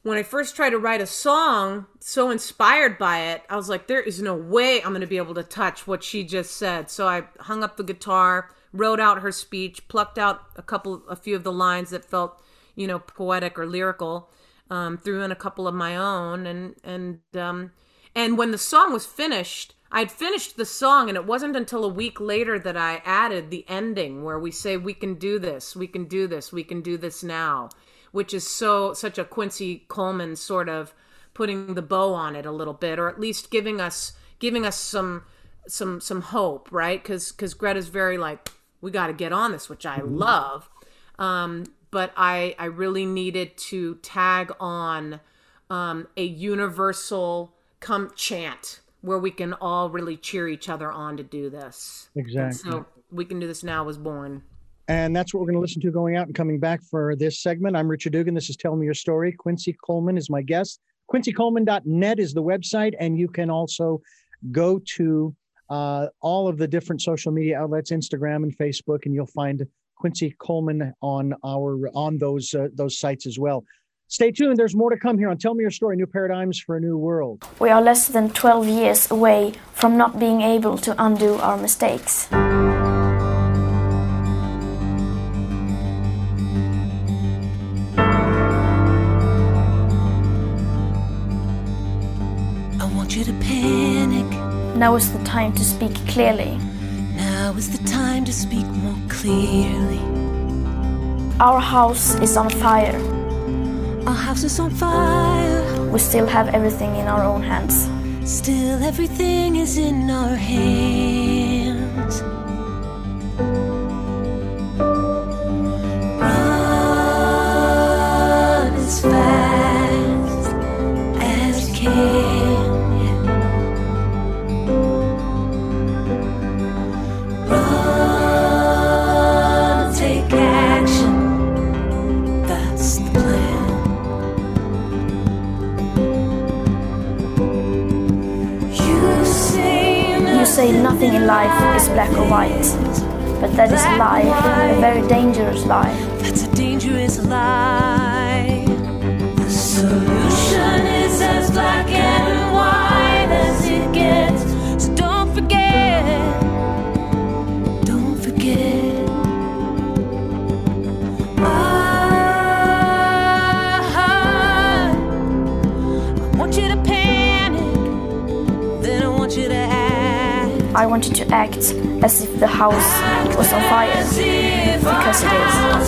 when I first tried to write a song, so inspired by it, I was like, there is no way I'm going to be able to touch what she just said. So I hung up the guitar, wrote out her speech, plucked out a couple, a few of the lines that felt you know, poetic or lyrical. Um, threw in a couple of my own, and and um, and when the song was finished, I'd finished the song, and it wasn't until a week later that I added the ending where we say, "We can do this, we can do this, we can do this now," which is so such a Quincy Coleman sort of putting the bow on it a little bit, or at least giving us giving us some some some hope, right? Because because Greta's very like, we got to get on this, which I mm-hmm. love. Um, but I I really needed to tag on um, a universal come chant where we can all really cheer each other on to do this. Exactly. so we can do this now was born. And that's what we're going to listen to going out and coming back for this segment. I'm Richard Dugan. This is Tell Me Your Story. Quincy Coleman is my guest. QuincyColeman.net is the website, and you can also go to uh, all of the different social media outlets, Instagram and Facebook, and you'll find Quincy Coleman on our on those uh, those sites as well. Stay tuned. There's more to come here on Tell Me Your Story New Paradigms for a New World. We are less than 12 years away from not being able to undo our mistakes. Panic. Now is the time to speak clearly. Now is the time to speak more clearly. Our house is on fire. Our house is on fire. We still have everything in our own hands. Still, everything is in our hands. Run as fast nothing in life is black or white, but that is a lie, a very dangerous lie. That's a dangerous lie. The solution is as black and white as it gets. So don't forget. I wanted to act as if the house was on fire, because it is.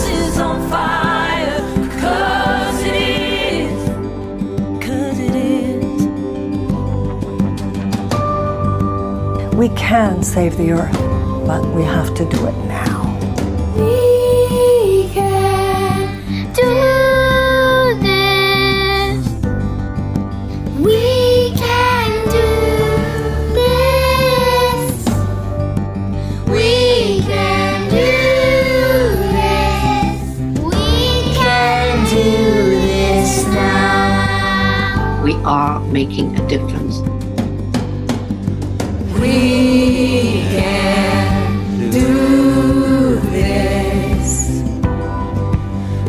We can save the earth, but we have to do it now. Making a difference. We can do this.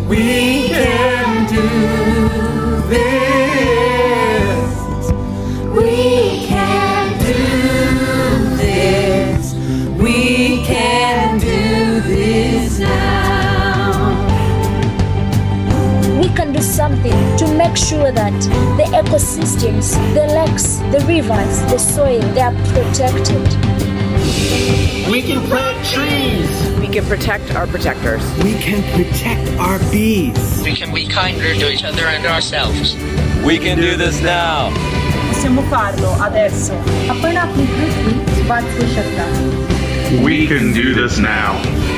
We can do this. We can do this. We can do this now. we can do something to make sure that the ecosystems, the lakes, the rivers, the soil, they are protected. We can plant trees. We can protect our protectors. We can protect our bees. We can be kinder to each other and ourselves. We can do this now. Possiamo farlo adesso. Appena applichi spazio scelta. We can do this now.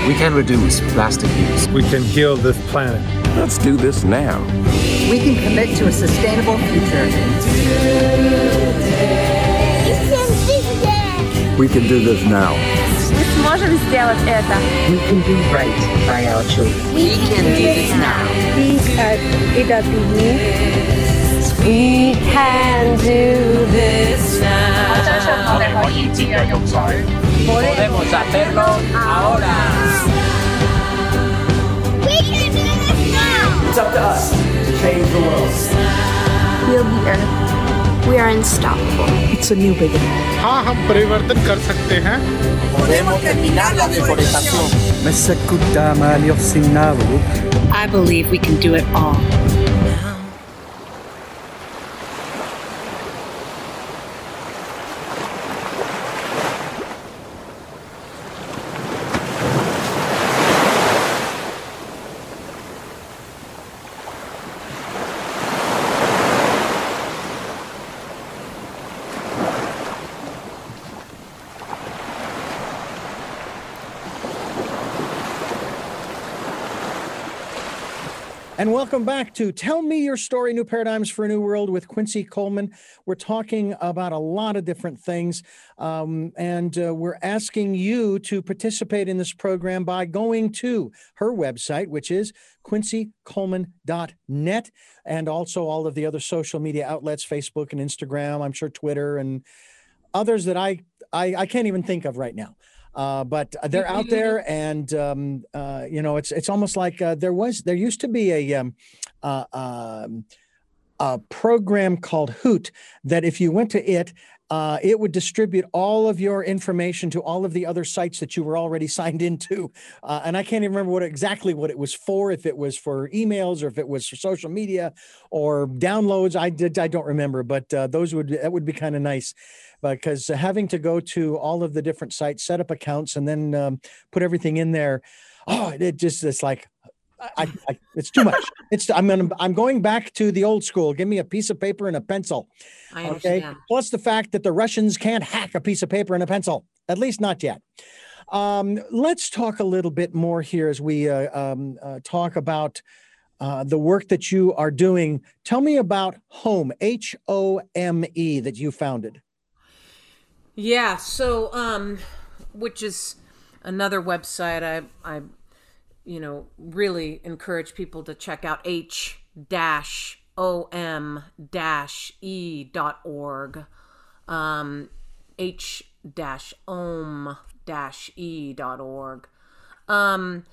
We can reduce plastic use. We can heal this planet. Let's do this now We can commit to a sustainable future. We can do this now. Мы сможем сделать это. We can do right by our children. We can do this now. These are EWU. We can do this now. Podemos hacerlo ahora. We can do this now. It's up to us to change the world. We'll be Earth. We are unstoppable. It's a new beginning. हाँ हम परिवर्तन कर सकते हैं I believe we can do it all. And welcome back to Tell Me Your Story New Paradigms for a New World with Quincy Coleman. We're talking about a lot of different things, um, and uh, we're asking you to participate in this program by going to her website, which is quincycoleman.net, and also all of the other social media outlets Facebook and Instagram, I'm sure Twitter, and others that I, I, I can't even think of right now. Uh, but they're out there, and um, uh, you know, it's it's almost like uh, there was there used to be a um, uh, um, a program called Hoot that if you went to it, uh, it would distribute all of your information to all of the other sites that you were already signed into. Uh, and I can't even remember what exactly what it was for, if it was for emails or if it was for social media or downloads. I did I don't remember, but uh, those would that would be kind of nice because having to go to all of the different sites, set up accounts, and then um, put everything in there. Oh, it just it's like I, I, it's too much. It's I'm gonna, I'm going back to the old school. Give me a piece of paper and a pencil. I Okay. understand. Plus the fact that the Russians can't hack a piece of paper and a pencil, at least not yet. Um, let's talk a little bit more here as we uh, um, uh, talk about uh, the work that you are doing. Tell me about Home, H O M E, that you founded. Yeah, so um which is another website I I you know really encourage people to check out h dash o m dash e dot org um h dash om dash e dot org um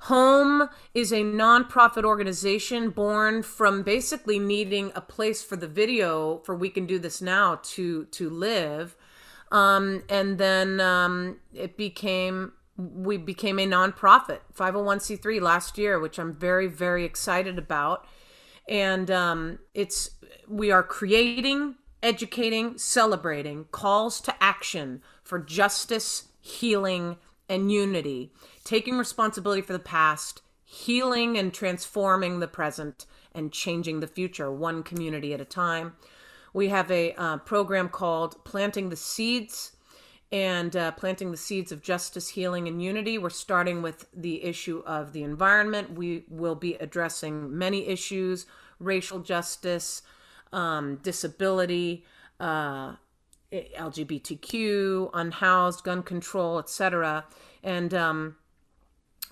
Home is a nonprofit organization born from basically needing a place for the video for We Can Do This Now to to live. Um, and then um, it became we became a nonprofit 501c3 last year which i'm very very excited about. And um, it's we are creating educating celebrating calls to action for justice healing and unity taking responsibility for the past healing and transforming the present and changing the future one community at a time we have a uh, program called planting the seeds and uh, planting the seeds of justice, healing, and unity. We're starting with the issue of the environment. We will be addressing many issues racial justice, um, disability, uh, LGBTQ, unhoused, gun control, etc. And um,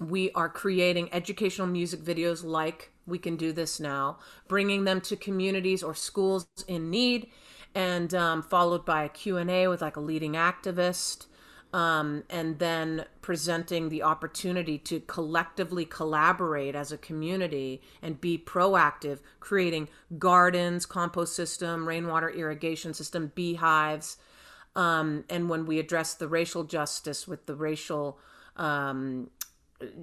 we are creating educational music videos like we can do this now bringing them to communities or schools in need and um, followed by a q&a with like a leading activist um, and then presenting the opportunity to collectively collaborate as a community and be proactive creating gardens compost system rainwater irrigation system beehives um, and when we address the racial justice with the racial um,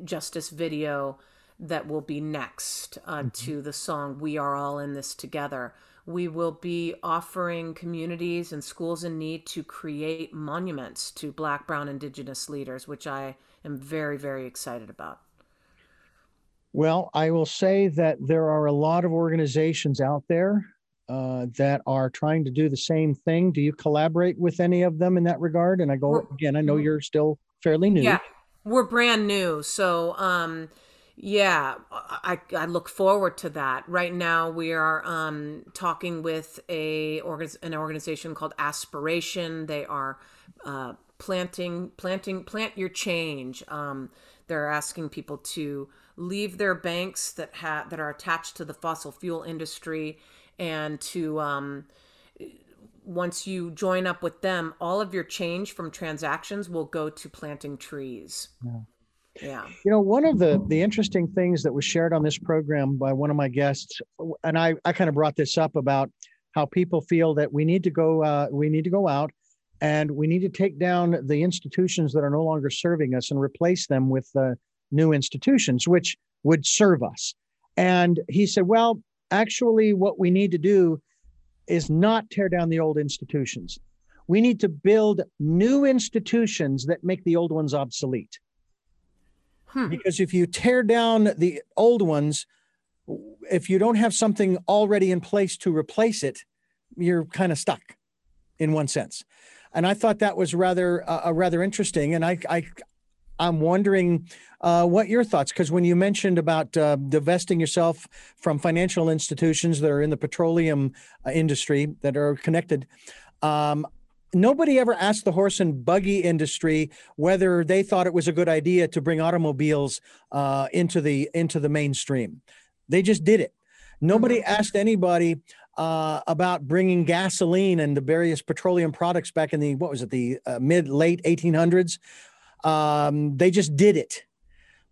justice video that will be next uh, to the song We Are All in This Together. We will be offering communities and schools in need to create monuments to Black, Brown, Indigenous leaders, which I am very, very excited about. Well, I will say that there are a lot of organizations out there uh, that are trying to do the same thing. Do you collaborate with any of them in that regard? And I go again, I know you're still fairly new. Yeah, we're brand new. So, um, yeah, I, I look forward to that. Right now, we are um, talking with a an organization called Aspiration. They are uh, planting, planting, plant your change. Um, they're asking people to leave their banks that have that are attached to the fossil fuel industry, and to um, once you join up with them, all of your change from transactions will go to planting trees. Yeah. Yeah. You know, one of the the interesting things that was shared on this program by one of my guests, and I I kind of brought this up about how people feel that we need to go uh, we need to go out and we need to take down the institutions that are no longer serving us and replace them with uh, new institutions which would serve us. And he said, well, actually, what we need to do is not tear down the old institutions. We need to build new institutions that make the old ones obsolete. Because if you tear down the old ones, if you don't have something already in place to replace it, you're kind of stuck in one sense. And I thought that was rather uh, rather interesting. And I, I I'm wondering uh, what your thoughts, because when you mentioned about uh, divesting yourself from financial institutions that are in the petroleum uh, industry that are connected, um, nobody ever asked the horse and buggy industry whether they thought it was a good idea to bring automobiles uh, into the into the mainstream. They just did it. Nobody asked anybody uh, about bringing gasoline and the various petroleum products back in the what was it the uh, mid late 1800s. Um, they just did it.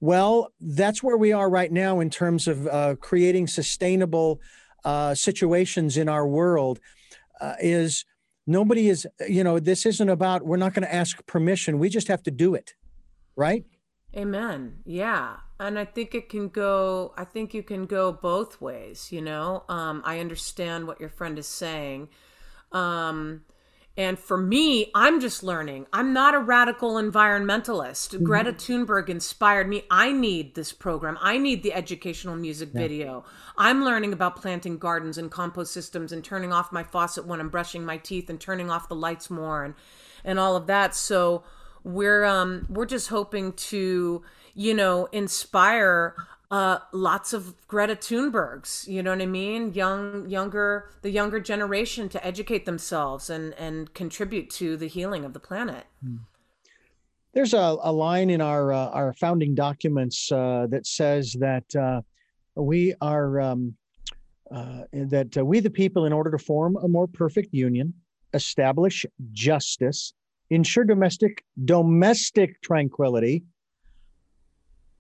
Well, that's where we are right now in terms of uh, creating sustainable uh, situations in our world. Uh, is nobody is you know this isn't about we're not going to ask permission. We just have to do it, right? Amen. Yeah. And I think it can go, I think you can go both ways, you know? Um, I understand what your friend is saying. Um, And for me, I'm just learning. I'm not a radical environmentalist. Greta Thunberg inspired me. I need this program. I need the educational music video. I'm learning about planting gardens and compost systems and turning off my faucet when I'm brushing my teeth and turning off the lights more and and all of that. So we're um we're just hoping to, you know, inspire uh, lots of Greta Thunbergs, you know what I mean? Young, younger, the younger generation to educate themselves and and contribute to the healing of the planet. There's a, a line in our uh, our founding documents uh, that says that uh, we are um, uh, that uh, we the people, in order to form a more perfect union, establish justice, ensure domestic domestic tranquility,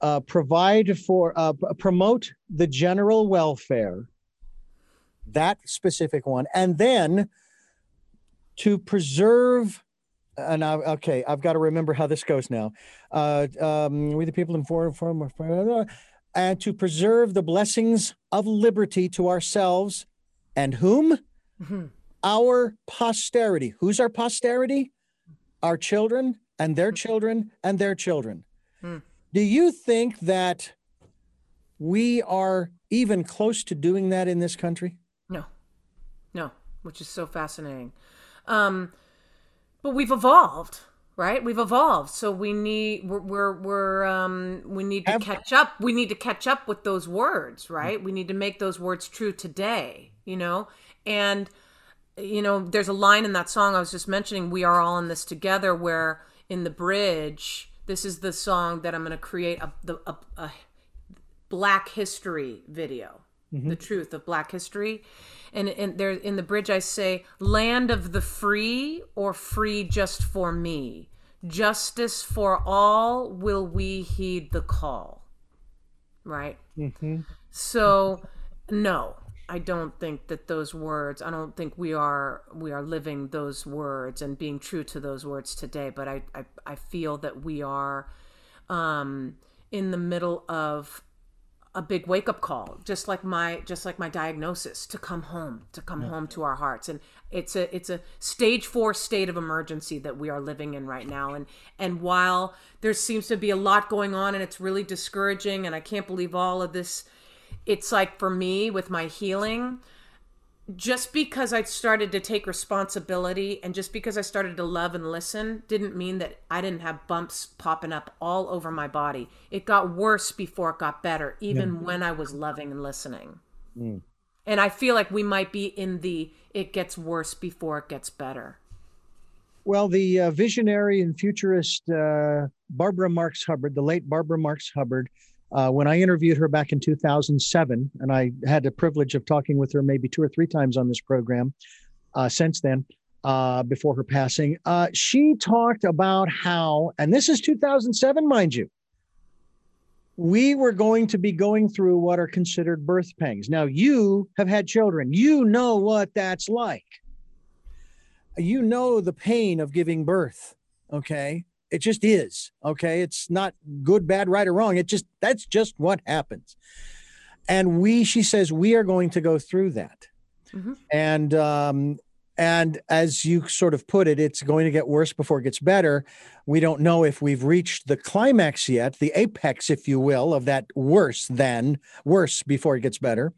uh, provide for uh, promote the general welfare. That specific one, and then to preserve and I, okay, I've got to remember how this goes now. Uh, um, we the people inform, form, and to preserve the blessings of liberty to ourselves and whom? Our posterity. Who's our posterity? Our children and their children and their children. Hmm. Do you think that we are even close to doing that in this country? No, no, which is so fascinating. Um, but we've evolved, right? We've evolved, so we need we're we're, we're um we need to catch up. We need to catch up with those words, right? We need to make those words true today, you know, and you know, there's a line in that song I was just mentioning, We Are All in This Together, where in the bridge, this is the song that I'm going to create a, the, a, a Black History video, the truth of Black history. And, and there in the bridge, I say, Land of the free or free just for me? Justice for all, will we heed the call? Right? Mm-hmm. So, no, I don't think that those words. I don't think we are we are living those words and being true to those words today. But I I, I feel that we are um, in the middle of a big wake up call, just like my just like my diagnosis to come home, to come home to our hearts, and it's a it's a stage four state of emergency that we are living in right now. And and while there seems to be a lot going on, and it's really discouraging, and I can't believe all of this it's like for me with my healing just because I started to take responsibility and just because I started to love and listen didn't mean that I didn't have bumps popping up all over my body. It got worse before it got better, even Yeah. when I was loving and listening. Mm. And I feel like we might be in the it gets worse before it gets better. Well, the uh, visionary and futurist uh, Barbara Marx Hubbard, the late Barbara Marx Hubbard, uh, when I interviewed her back in 2007, and I had the privilege of talking with her maybe two or three times on this program uh, since then, uh, before her passing, uh, she talked about how, and this is 2007, mind you, we were going to be going through what are considered birth pangs. Now, you have had children, you know what that's like. You know the pain of giving birth okay it just is okay? It's not good bad right or wrong. It just that's just what happens. And we she says we are going to go through that. And um and as you sort of put it it's going to get worse before it gets better. We don't know if we've reached the climax yet the apex if you will of that worse than worse before it gets better.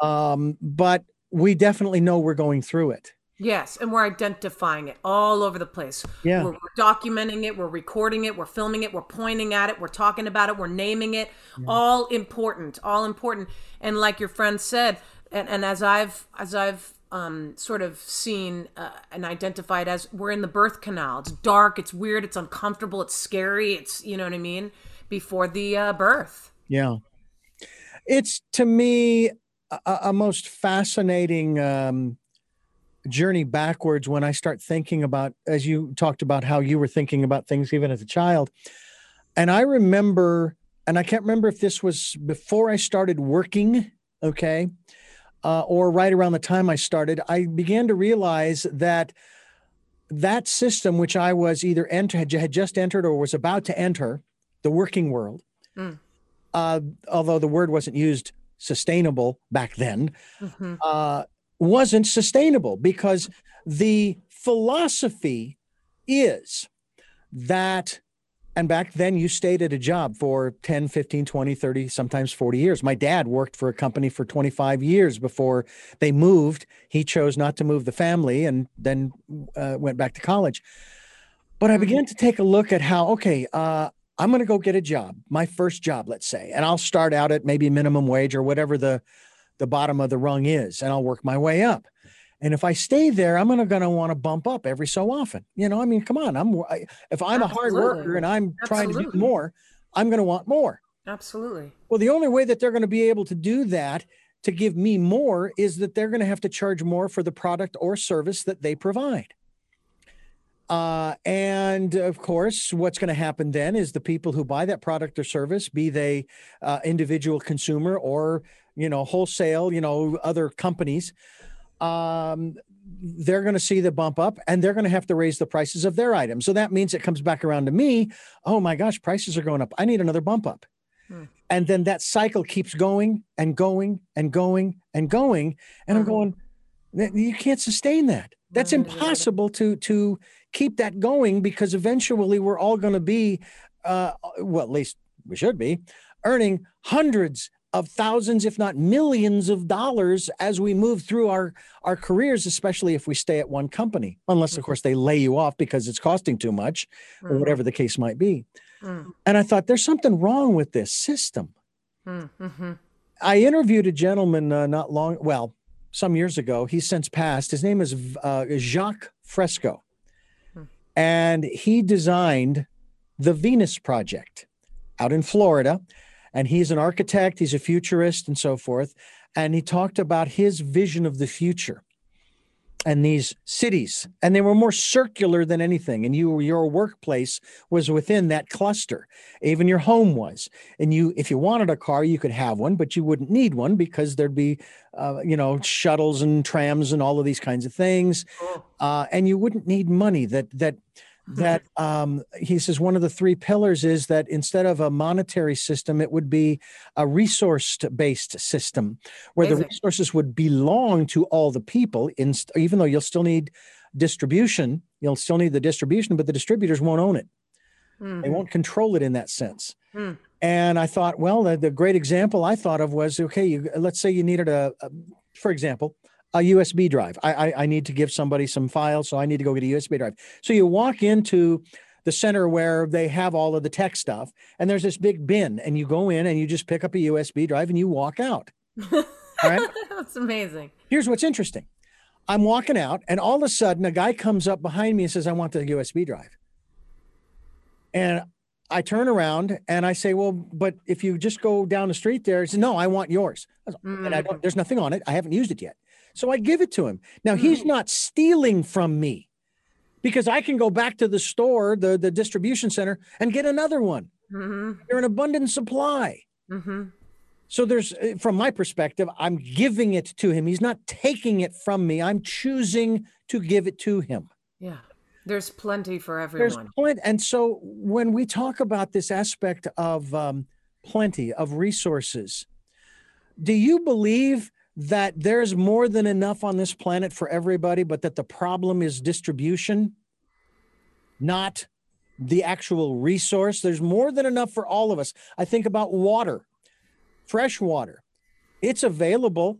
Um but we definitely know we're going through it Yes, and we're identifying it all over the place. Yeah. We're, we're documenting it, we're recording it, we're filming it, we're pointing at it, we're talking about it, we're naming it. All important, all important. And like your friend said, and, and as I've as I've um, sort of seen uh, and identified as we're in the birth canal. It's dark, it's weird, it's uncomfortable, it's scary. It's you know what I mean. Before the uh, birth. Yeah. It's to me a, a most fascinating um, journey backwards when I start thinking about, as you talked about how you were thinking about things even as a child. And I remember, and I can't remember if this was before I started working, okay, uh, or right around the time I started, I began to realize that that system, which I was either enter, had had just entered or was about to enter, the working world, Mm. uh, although the word wasn't used sustainable back then, Mhm. uh, wasn't sustainable because the philosophy is that and back then you stayed at a job for 10 15 20 30 sometimes 40 years. My dad worked for a company for 25 years before they moved. He chose not to move the family and then uh, went back to college. But i began to take a look at how okay uh, i'm going to go get a job my first job let's say and i'll start out at maybe minimum wage or whatever the the bottom of the rung is and i'll work my way up and if I stay there, I'm gonna gonna want to bump up every so often. You know, I mean, come on. I'm I, if I'm a hard worker and I'm trying to do more, I'm gonna want more. Absolutely. Well, the only way that they're going to be able to do that to give me more is that they're going to have to charge more for the product or service that they provide. Uh, and of course, what's going to happen then is the people who buy that product or service, be they uh, individual consumer or you know wholesale, you know other companies, um, they're going to see the bump up and they're going to have to raise the prices of their items. So that means it comes back around to me. Oh my gosh, prices are going up. I need another bump up. And then that cycle keeps going and going and going and going. And I'm going, you can't sustain that. That's impossible to to keep that going because eventually we're all going to be, uh, well, at least we should be, earning hundreds of thousands, if not millions of dollars as we move through our our careers, especially if we stay at one company, unless of course they lay you off because it's costing too much, or Mhm. whatever the case might be. Mm. And I thought there's something wrong with this system. Mm, mhm. I interviewed a gentleman uh, not long, well, some years ago. He's since passed. His name is uh, Jacques Fresco, and he designed the Venus Project out in Florida. And he's an architect. He's a futurist and so forth. And he talked about his vision of the future and these cities. And they were more circular than anything. And you your workplace was within that cluster. Even your home was. And you if you wanted a car you could have one but you wouldn't need one because there'd be uh, you know shuttles and trams and all of these kinds of things. Uh, and you wouldn't need money that that that um, he says one of the three pillars is that instead of a monetary system it would be a resource based system where the resources would belong to all the people in, even though you'll still need distribution you'll still need the distribution but the distributors won't own it they Mhm. won't control it in that sense Hmm. and i thought well the, the great example i thought of was okay you, let's say you needed a, a for example a usb drive. I, I i need to give somebody some files so i need to go get a usb drive. So you walk into the center where they have all of the tech stuff and there's this big bin and you go in and you just pick up a usb drive and you walk out. All right That's amazing. here's what's interesting. I'm walking out and all of a sudden a guy comes up behind me and says i want the usb drive. And i turn around and i say well but if you just go down the street there he says no i want yours. I was- and i don't mm. there's nothing on it. I haven't used it yet so i give it to him now he's not stealing from me because i can go back to the store the, the distribution center and get another one Mm-hmm. they're an abundant supply Mm-hmm. so there's, uh, from my perspective, I'm giving it to him. He's not taking it from me. I'm choosing to give it to him. Yeah. There's plenty for everyone. There's plenty. And so when we talk about this aspect of um, plenty of resources, do you believe that there's more than enough on this planet for everybody, but that the problem is distribution, not the actual resource? There's more than enough for all of us. I think about water, fresh water. It's available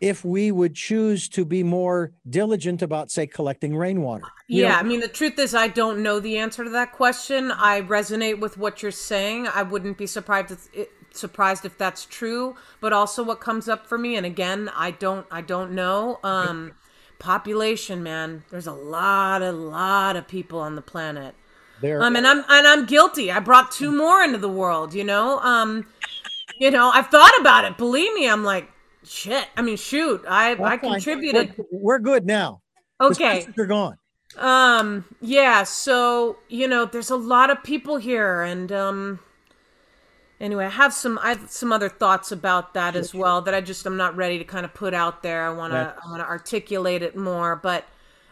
if we would choose to be more diligent about, say, collecting rainwater. You know, Yeah, I mean, the truth is, I don't know the answer to that question. I resonate with what you're saying. I wouldn't be surprised if, surprised if that's true. But also, what comes up for me, and again, I don't, I don't know. Um, population, man. There's a lot, a lot of people on the planet. There, Um, and I'm and I'm guilty. I brought two more into the world. You know, um, you know, I've thought about it. Believe me, I'm like, shit. I mean, shoot, I I contributed. We're, we're good now. Okay. They're gone. Um, yeah, so, you know, there's a lot of people here and um anyway, I have some I have some other thoughts about that as well that I just I'm not ready to kind of put out there. I want to I want to articulate it more, but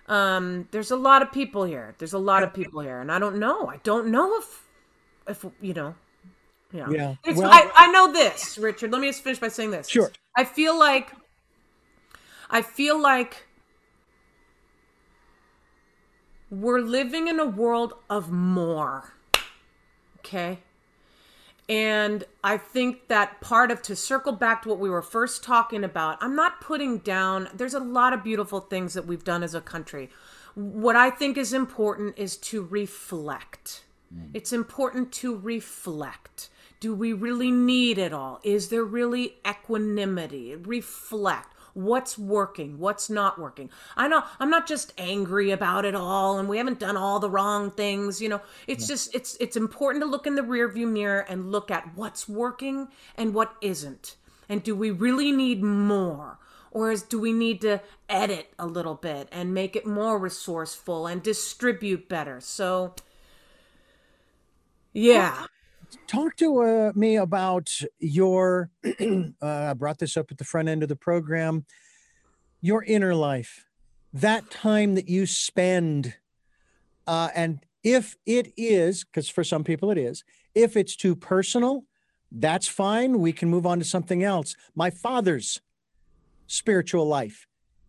um there's a lot of people here. There's a lot of people here and I don't know. I don't know if if you know yeah. Yeah, well- I, I know this, Richard. Let me just finish by saying this. Sure. I feel like I feel like we're living in a world of more. Okay? And I think that part of to circle back to what we were first talking about, I'm not putting down, there's a lot of beautiful things that we've done as a country. What I think is important is to reflect. Mm. It's important to reflect. Do we really need it all? Is there really equanimity? Reflect. What's working? What's not working? I know I'm not just angry about it all and we haven't done all the wrong things, you know. It's just it's it's important to look in the rearview mirror and look at what's working and what isn't. And do we really need more? Or is, do we need to edit a little bit and make it more resourceful and distribute better? So yeah. Talk to uh, me about your. uh, I brought this up at the front end of the program. Your inner life, that time that you spend, uh, and if it is, because for some people it is, if it's too personal, that's fine. We can move on to something else. My father's spiritual life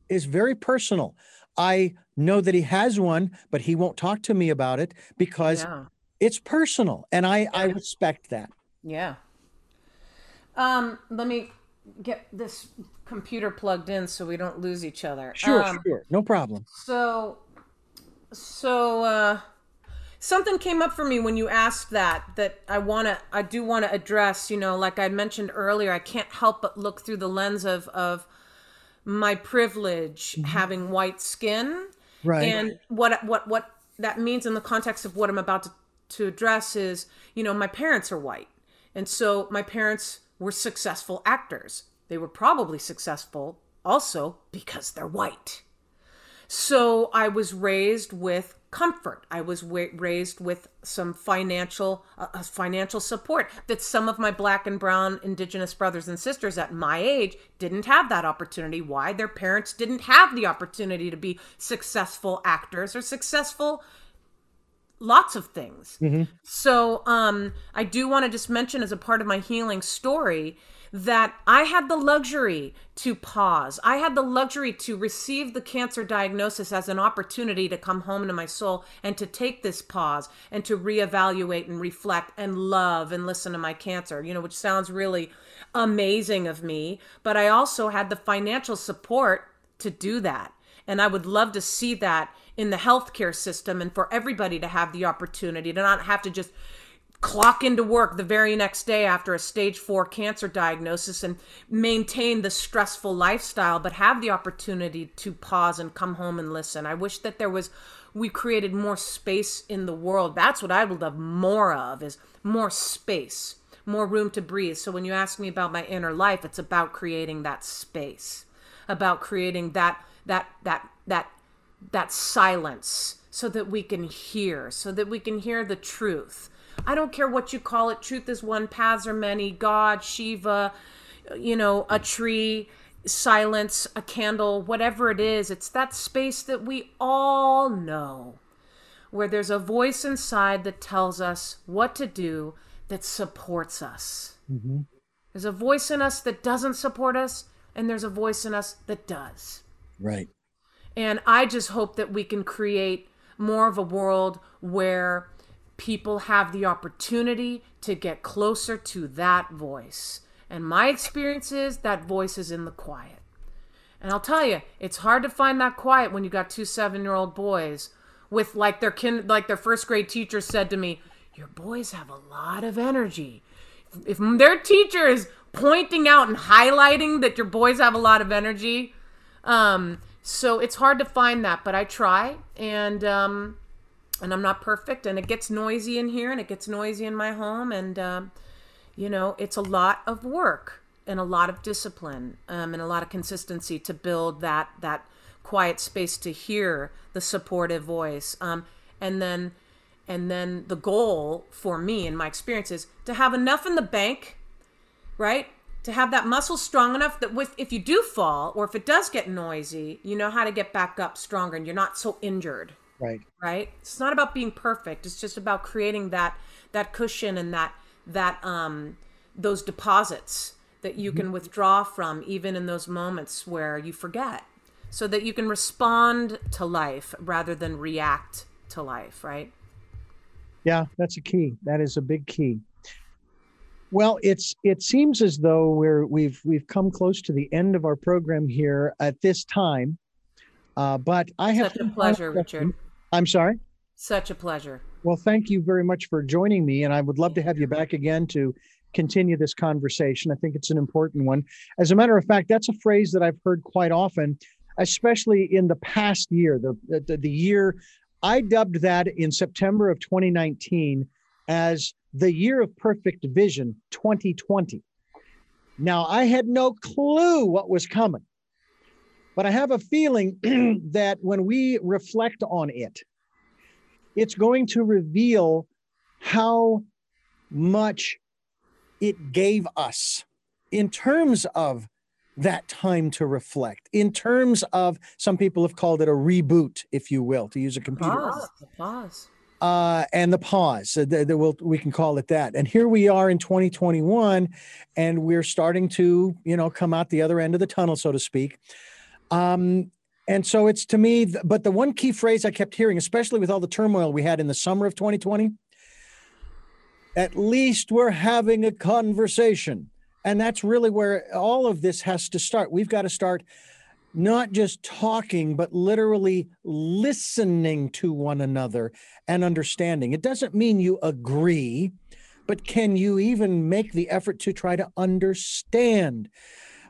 is very personal. I know that he has one, but he won't talk to me about it because Yeah. It's personal, and I I respect that. Yeah. Um, let me get this computer plugged in so we don't lose each other. Sure, Um, sure, no problem. So, so uh, something came up for me when you asked that that I want to, I do want to address. You know, like I mentioned earlier, I can't help but look through the lens of of my privilege having white skin, Right. And what what what that means in the context of what I'm about to to address is, you know, my parents are white, and so my parents were successful actors. They were probably successful also because they're white. So I was raised with comfort. I was wa- raised with some financial uh, financial support that some of my black and brown indigenous brothers and sisters at my age didn't have that opportunity. Why? Their parents didn't have the opportunity to be successful actors or successful lots of things. So um, I do want to just mention as a part of my healing story that I had the luxury to pause. I had the luxury to receive the cancer diagnosis as an opportunity to come home to my soul and to take this pause and to reevaluate and reflect and love and listen to my cancer, you know, which sounds really amazing of me. But I also had the financial support to do that. And I would love to see that in the healthcare system and for everybody to have the opportunity to not have to just clock into work the very next day after a stage four cancer diagnosis and maintain the stressful lifestyle, but have the opportunity to pause and come home and listen. I wish that there was, we created more space in the world. That's what I would love more of is more space, more room to breathe. So when you ask me about my inner life, it's about creating that space, about creating that, that, that, that, that silence so that we can hear, so that we can hear the truth. I don't care what you call it. Truth is one, paths are many. God, Shiva, you know, a tree, silence, a candle, whatever it is. It's that space that we all know where there's a voice inside that tells us what to do that supports us. Mm-hmm. There's a voice in us that doesn't support us, and there's a voice in us that does. Right. And I just hope that we can create more of a world where people have the opportunity to get closer to that voice. And my experience is that voice is in the quiet. And I'll tell you, it's hard to find that quiet when you got two seven-year-old boys with like their kin, like their first grade teacher said to me, "Your boys have a lot of energy." If their teacher is pointing out and highlighting that your boys have a lot of energy, um, so it's hard to find that, but I try, and um, and I'm not perfect, and it gets noisy in here, and it gets noisy in my home, and um, you know, it's a lot of work and a lot of discipline um, and a lot of consistency to build that that quiet space to hear the supportive voice, um, and then and then the goal for me and my experience is to have enough in the bank, right? To have that muscle strong enough that with if you do fall or if it does get noisy, you know how to get back up stronger and you're not so injured Right. right it's not about being perfect it's just about creating that that cushion and that that um those deposits that you Mm-hmm. can withdraw from even in those moments where you forget so that you can respond to life rather than react to life right Yeah, that's a key. That is a big key. Well, it's it seems as though we're we've we've come close to the end of our program here at this time. Uh, but I have such a pleasure richard. I'm sorry. such a pleasure Well, thank you very much for joining me, and I would love to have you back again to continue this conversation. I think it's an important one. As a matter of fact, that's a phrase that I've heard quite often, especially in the past year, the the, the year I dubbed that in September of 2019 as the year of perfect vision 2020. Now, I had no clue what was coming, but I have a feeling that when we reflect on it, it's going to reveal how much it gave us in terms of that time to reflect, in terms of some people have called it a reboot, if you will, to use a computer. pause pause Uh, and the pause, uh, the, the, we'll, we can call it that. And here we are in 2021, and we're starting to, you know, come out the other end of the tunnel, so to speak. Um, and so it's to me, th- but the one key phrase I kept hearing, especially with all the turmoil we had in the summer of 2020, at least we're having a conversation. And that's really where all of this has to start. We've got to start not just talking, but literally listening to one another and understanding. It doesn't mean you agree, but can you even make the effort to try to understand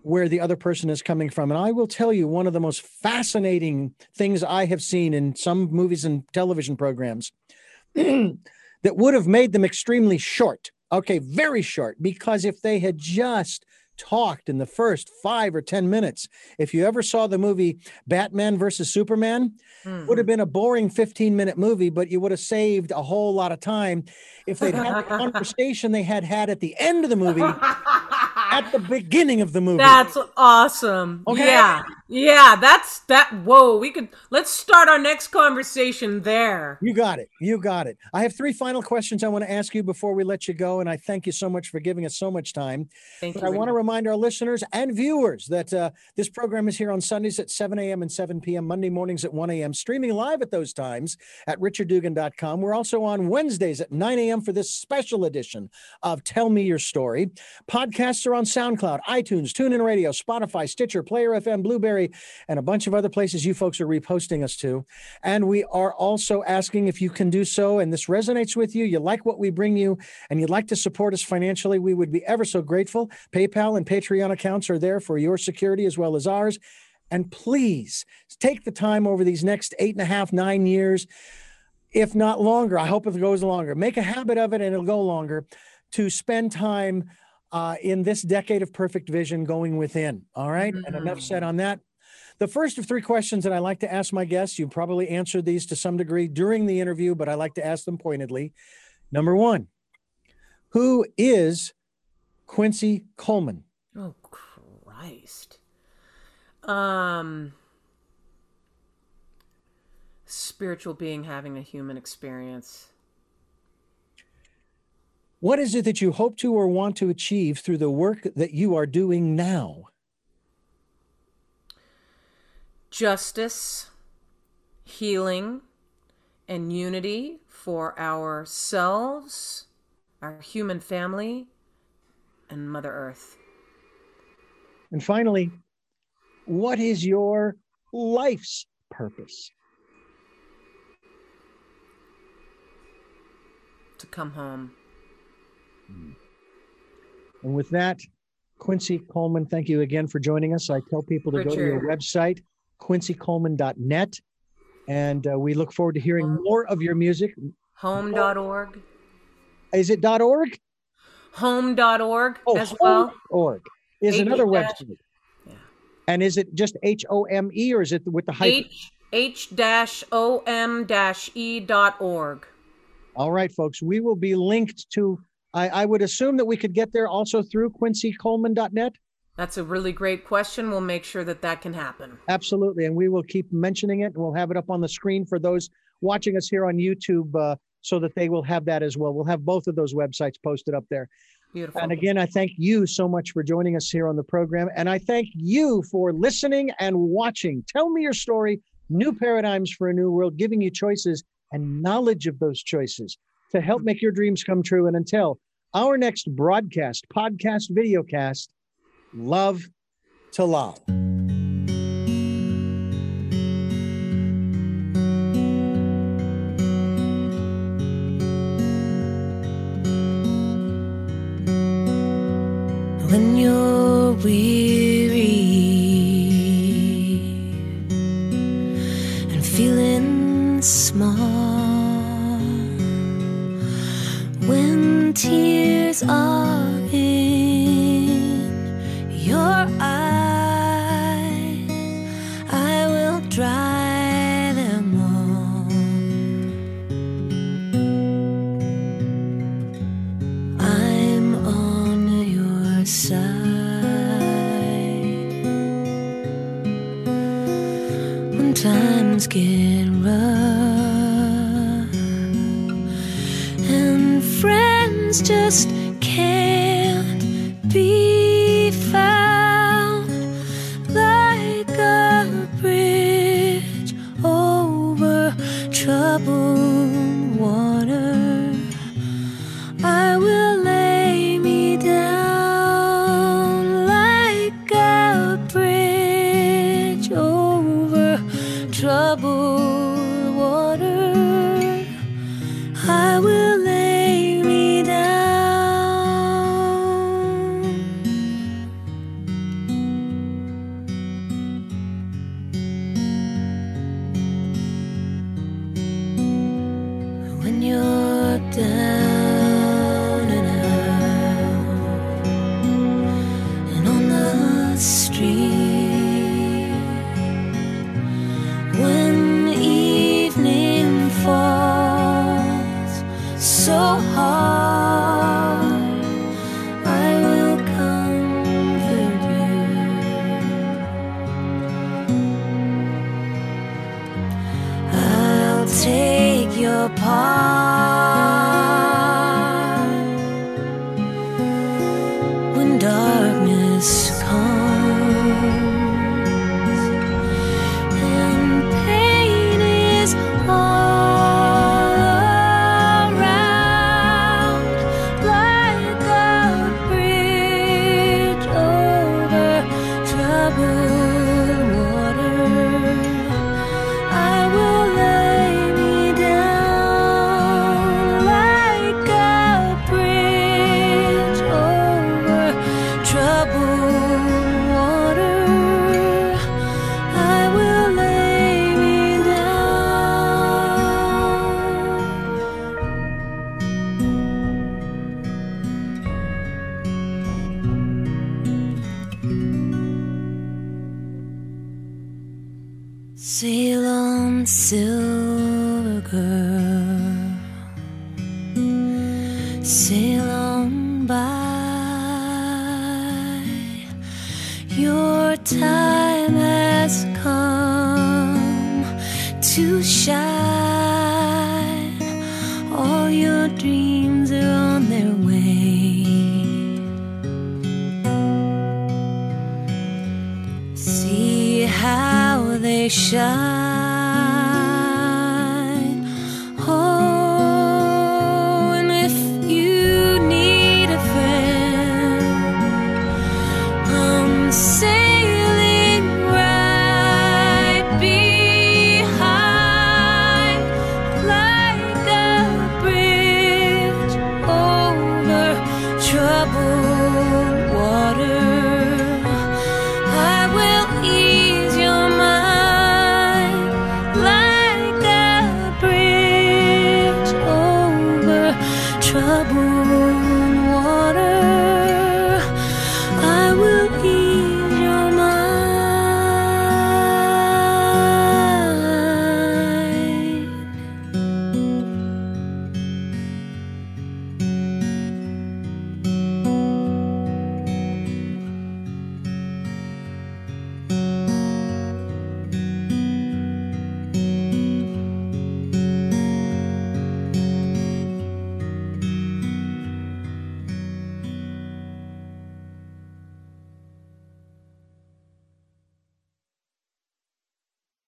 where the other person is coming from? And I will tell you, one of the most fascinating things I have seen in some movies and television programs that would have made them extremely short. Okay, very short, because if they had just talked in the first five or 10 minutes, if you ever saw the movie Batman versus Superman, would have hmm. been a boring 15 minute movie, but you would have saved a whole lot of time if they'd had the conversation they had had at the end of the movie at the beginning of the movie. That's awesome. Okay. Yeah. Yeah, that's that whoa, we could let's start our next conversation there. You got it. You got it. I have three final questions I want to ask you before we let you go. And I thank you so much for giving us so much time. Thank but you, I want to remind our listeners and viewers that uh, this program is here on Sundays at 7 a.m. and 7 p.m., Monday mornings at 1 a.m., streaming live at those times at richarddugan.com. We're also on Wednesdays at 9 a.m. for this special edition of Tell Me Your Story. Podcasts are on SoundCloud, iTunes, TuneIn Radio, Spotify, Stitcher, Player FM, Blubrry, and a bunch of other places you folks are reposting us to. And we are also asking if you can do so, and this resonates with you, you like what we bring you, and you'd like to support us financially, we would be ever so grateful. PayPal and Patreon accounts are there for your security as well as ours. And please take the time over these next eight and a half, nine years, if not longer. I hope it goes longer. Make a habit of it and it'll go longer to spend time uh, in this decade of perfect vision going within. All right? And enough said on that. The first of three questions that I like to ask my guests, you probably answered these to some degree during the interview, but I like to ask them pointedly. Number one, who is Quincy Coleman? Oh Christ. Um spiritual being having a human experience. What is it that you hope to or want to achieve through the work that you are doing now? Justice, healing, and unity for ourselves, our human family, and Mother Earth. And finally, what is your life's purpose? To come home. And with that, Quincy Coleman, thank you again for joining us. I tell people to go to your website, quincycoleman.net. And uh, we look forward to hearing more of your music. Home.org. Is it .org? Home.org Oh, as well. Org is H another website. And is it just H O M E or is it with the hyphen? H H dash O M dash E dot org. All right, folks, we will be linked to, I, I would assume that we could get there also through quincycoleman.net. That's a really great question. We'll make sure that that can happen. Absolutely. And we will keep mentioning it and we'll have it up on the screen for those watching us here on YouTube uh, so that they will have that as well. We'll have both of those websites posted up there. Beautiful. And again, I thank you so much for joining us here on the program. And I thank you for listening and watching. Tell me your story, New Paradigms for a New World, giving you choices and knowledge of those choices to help make your dreams come true. And until our next broadcast, podcast, videocast, love to love. Take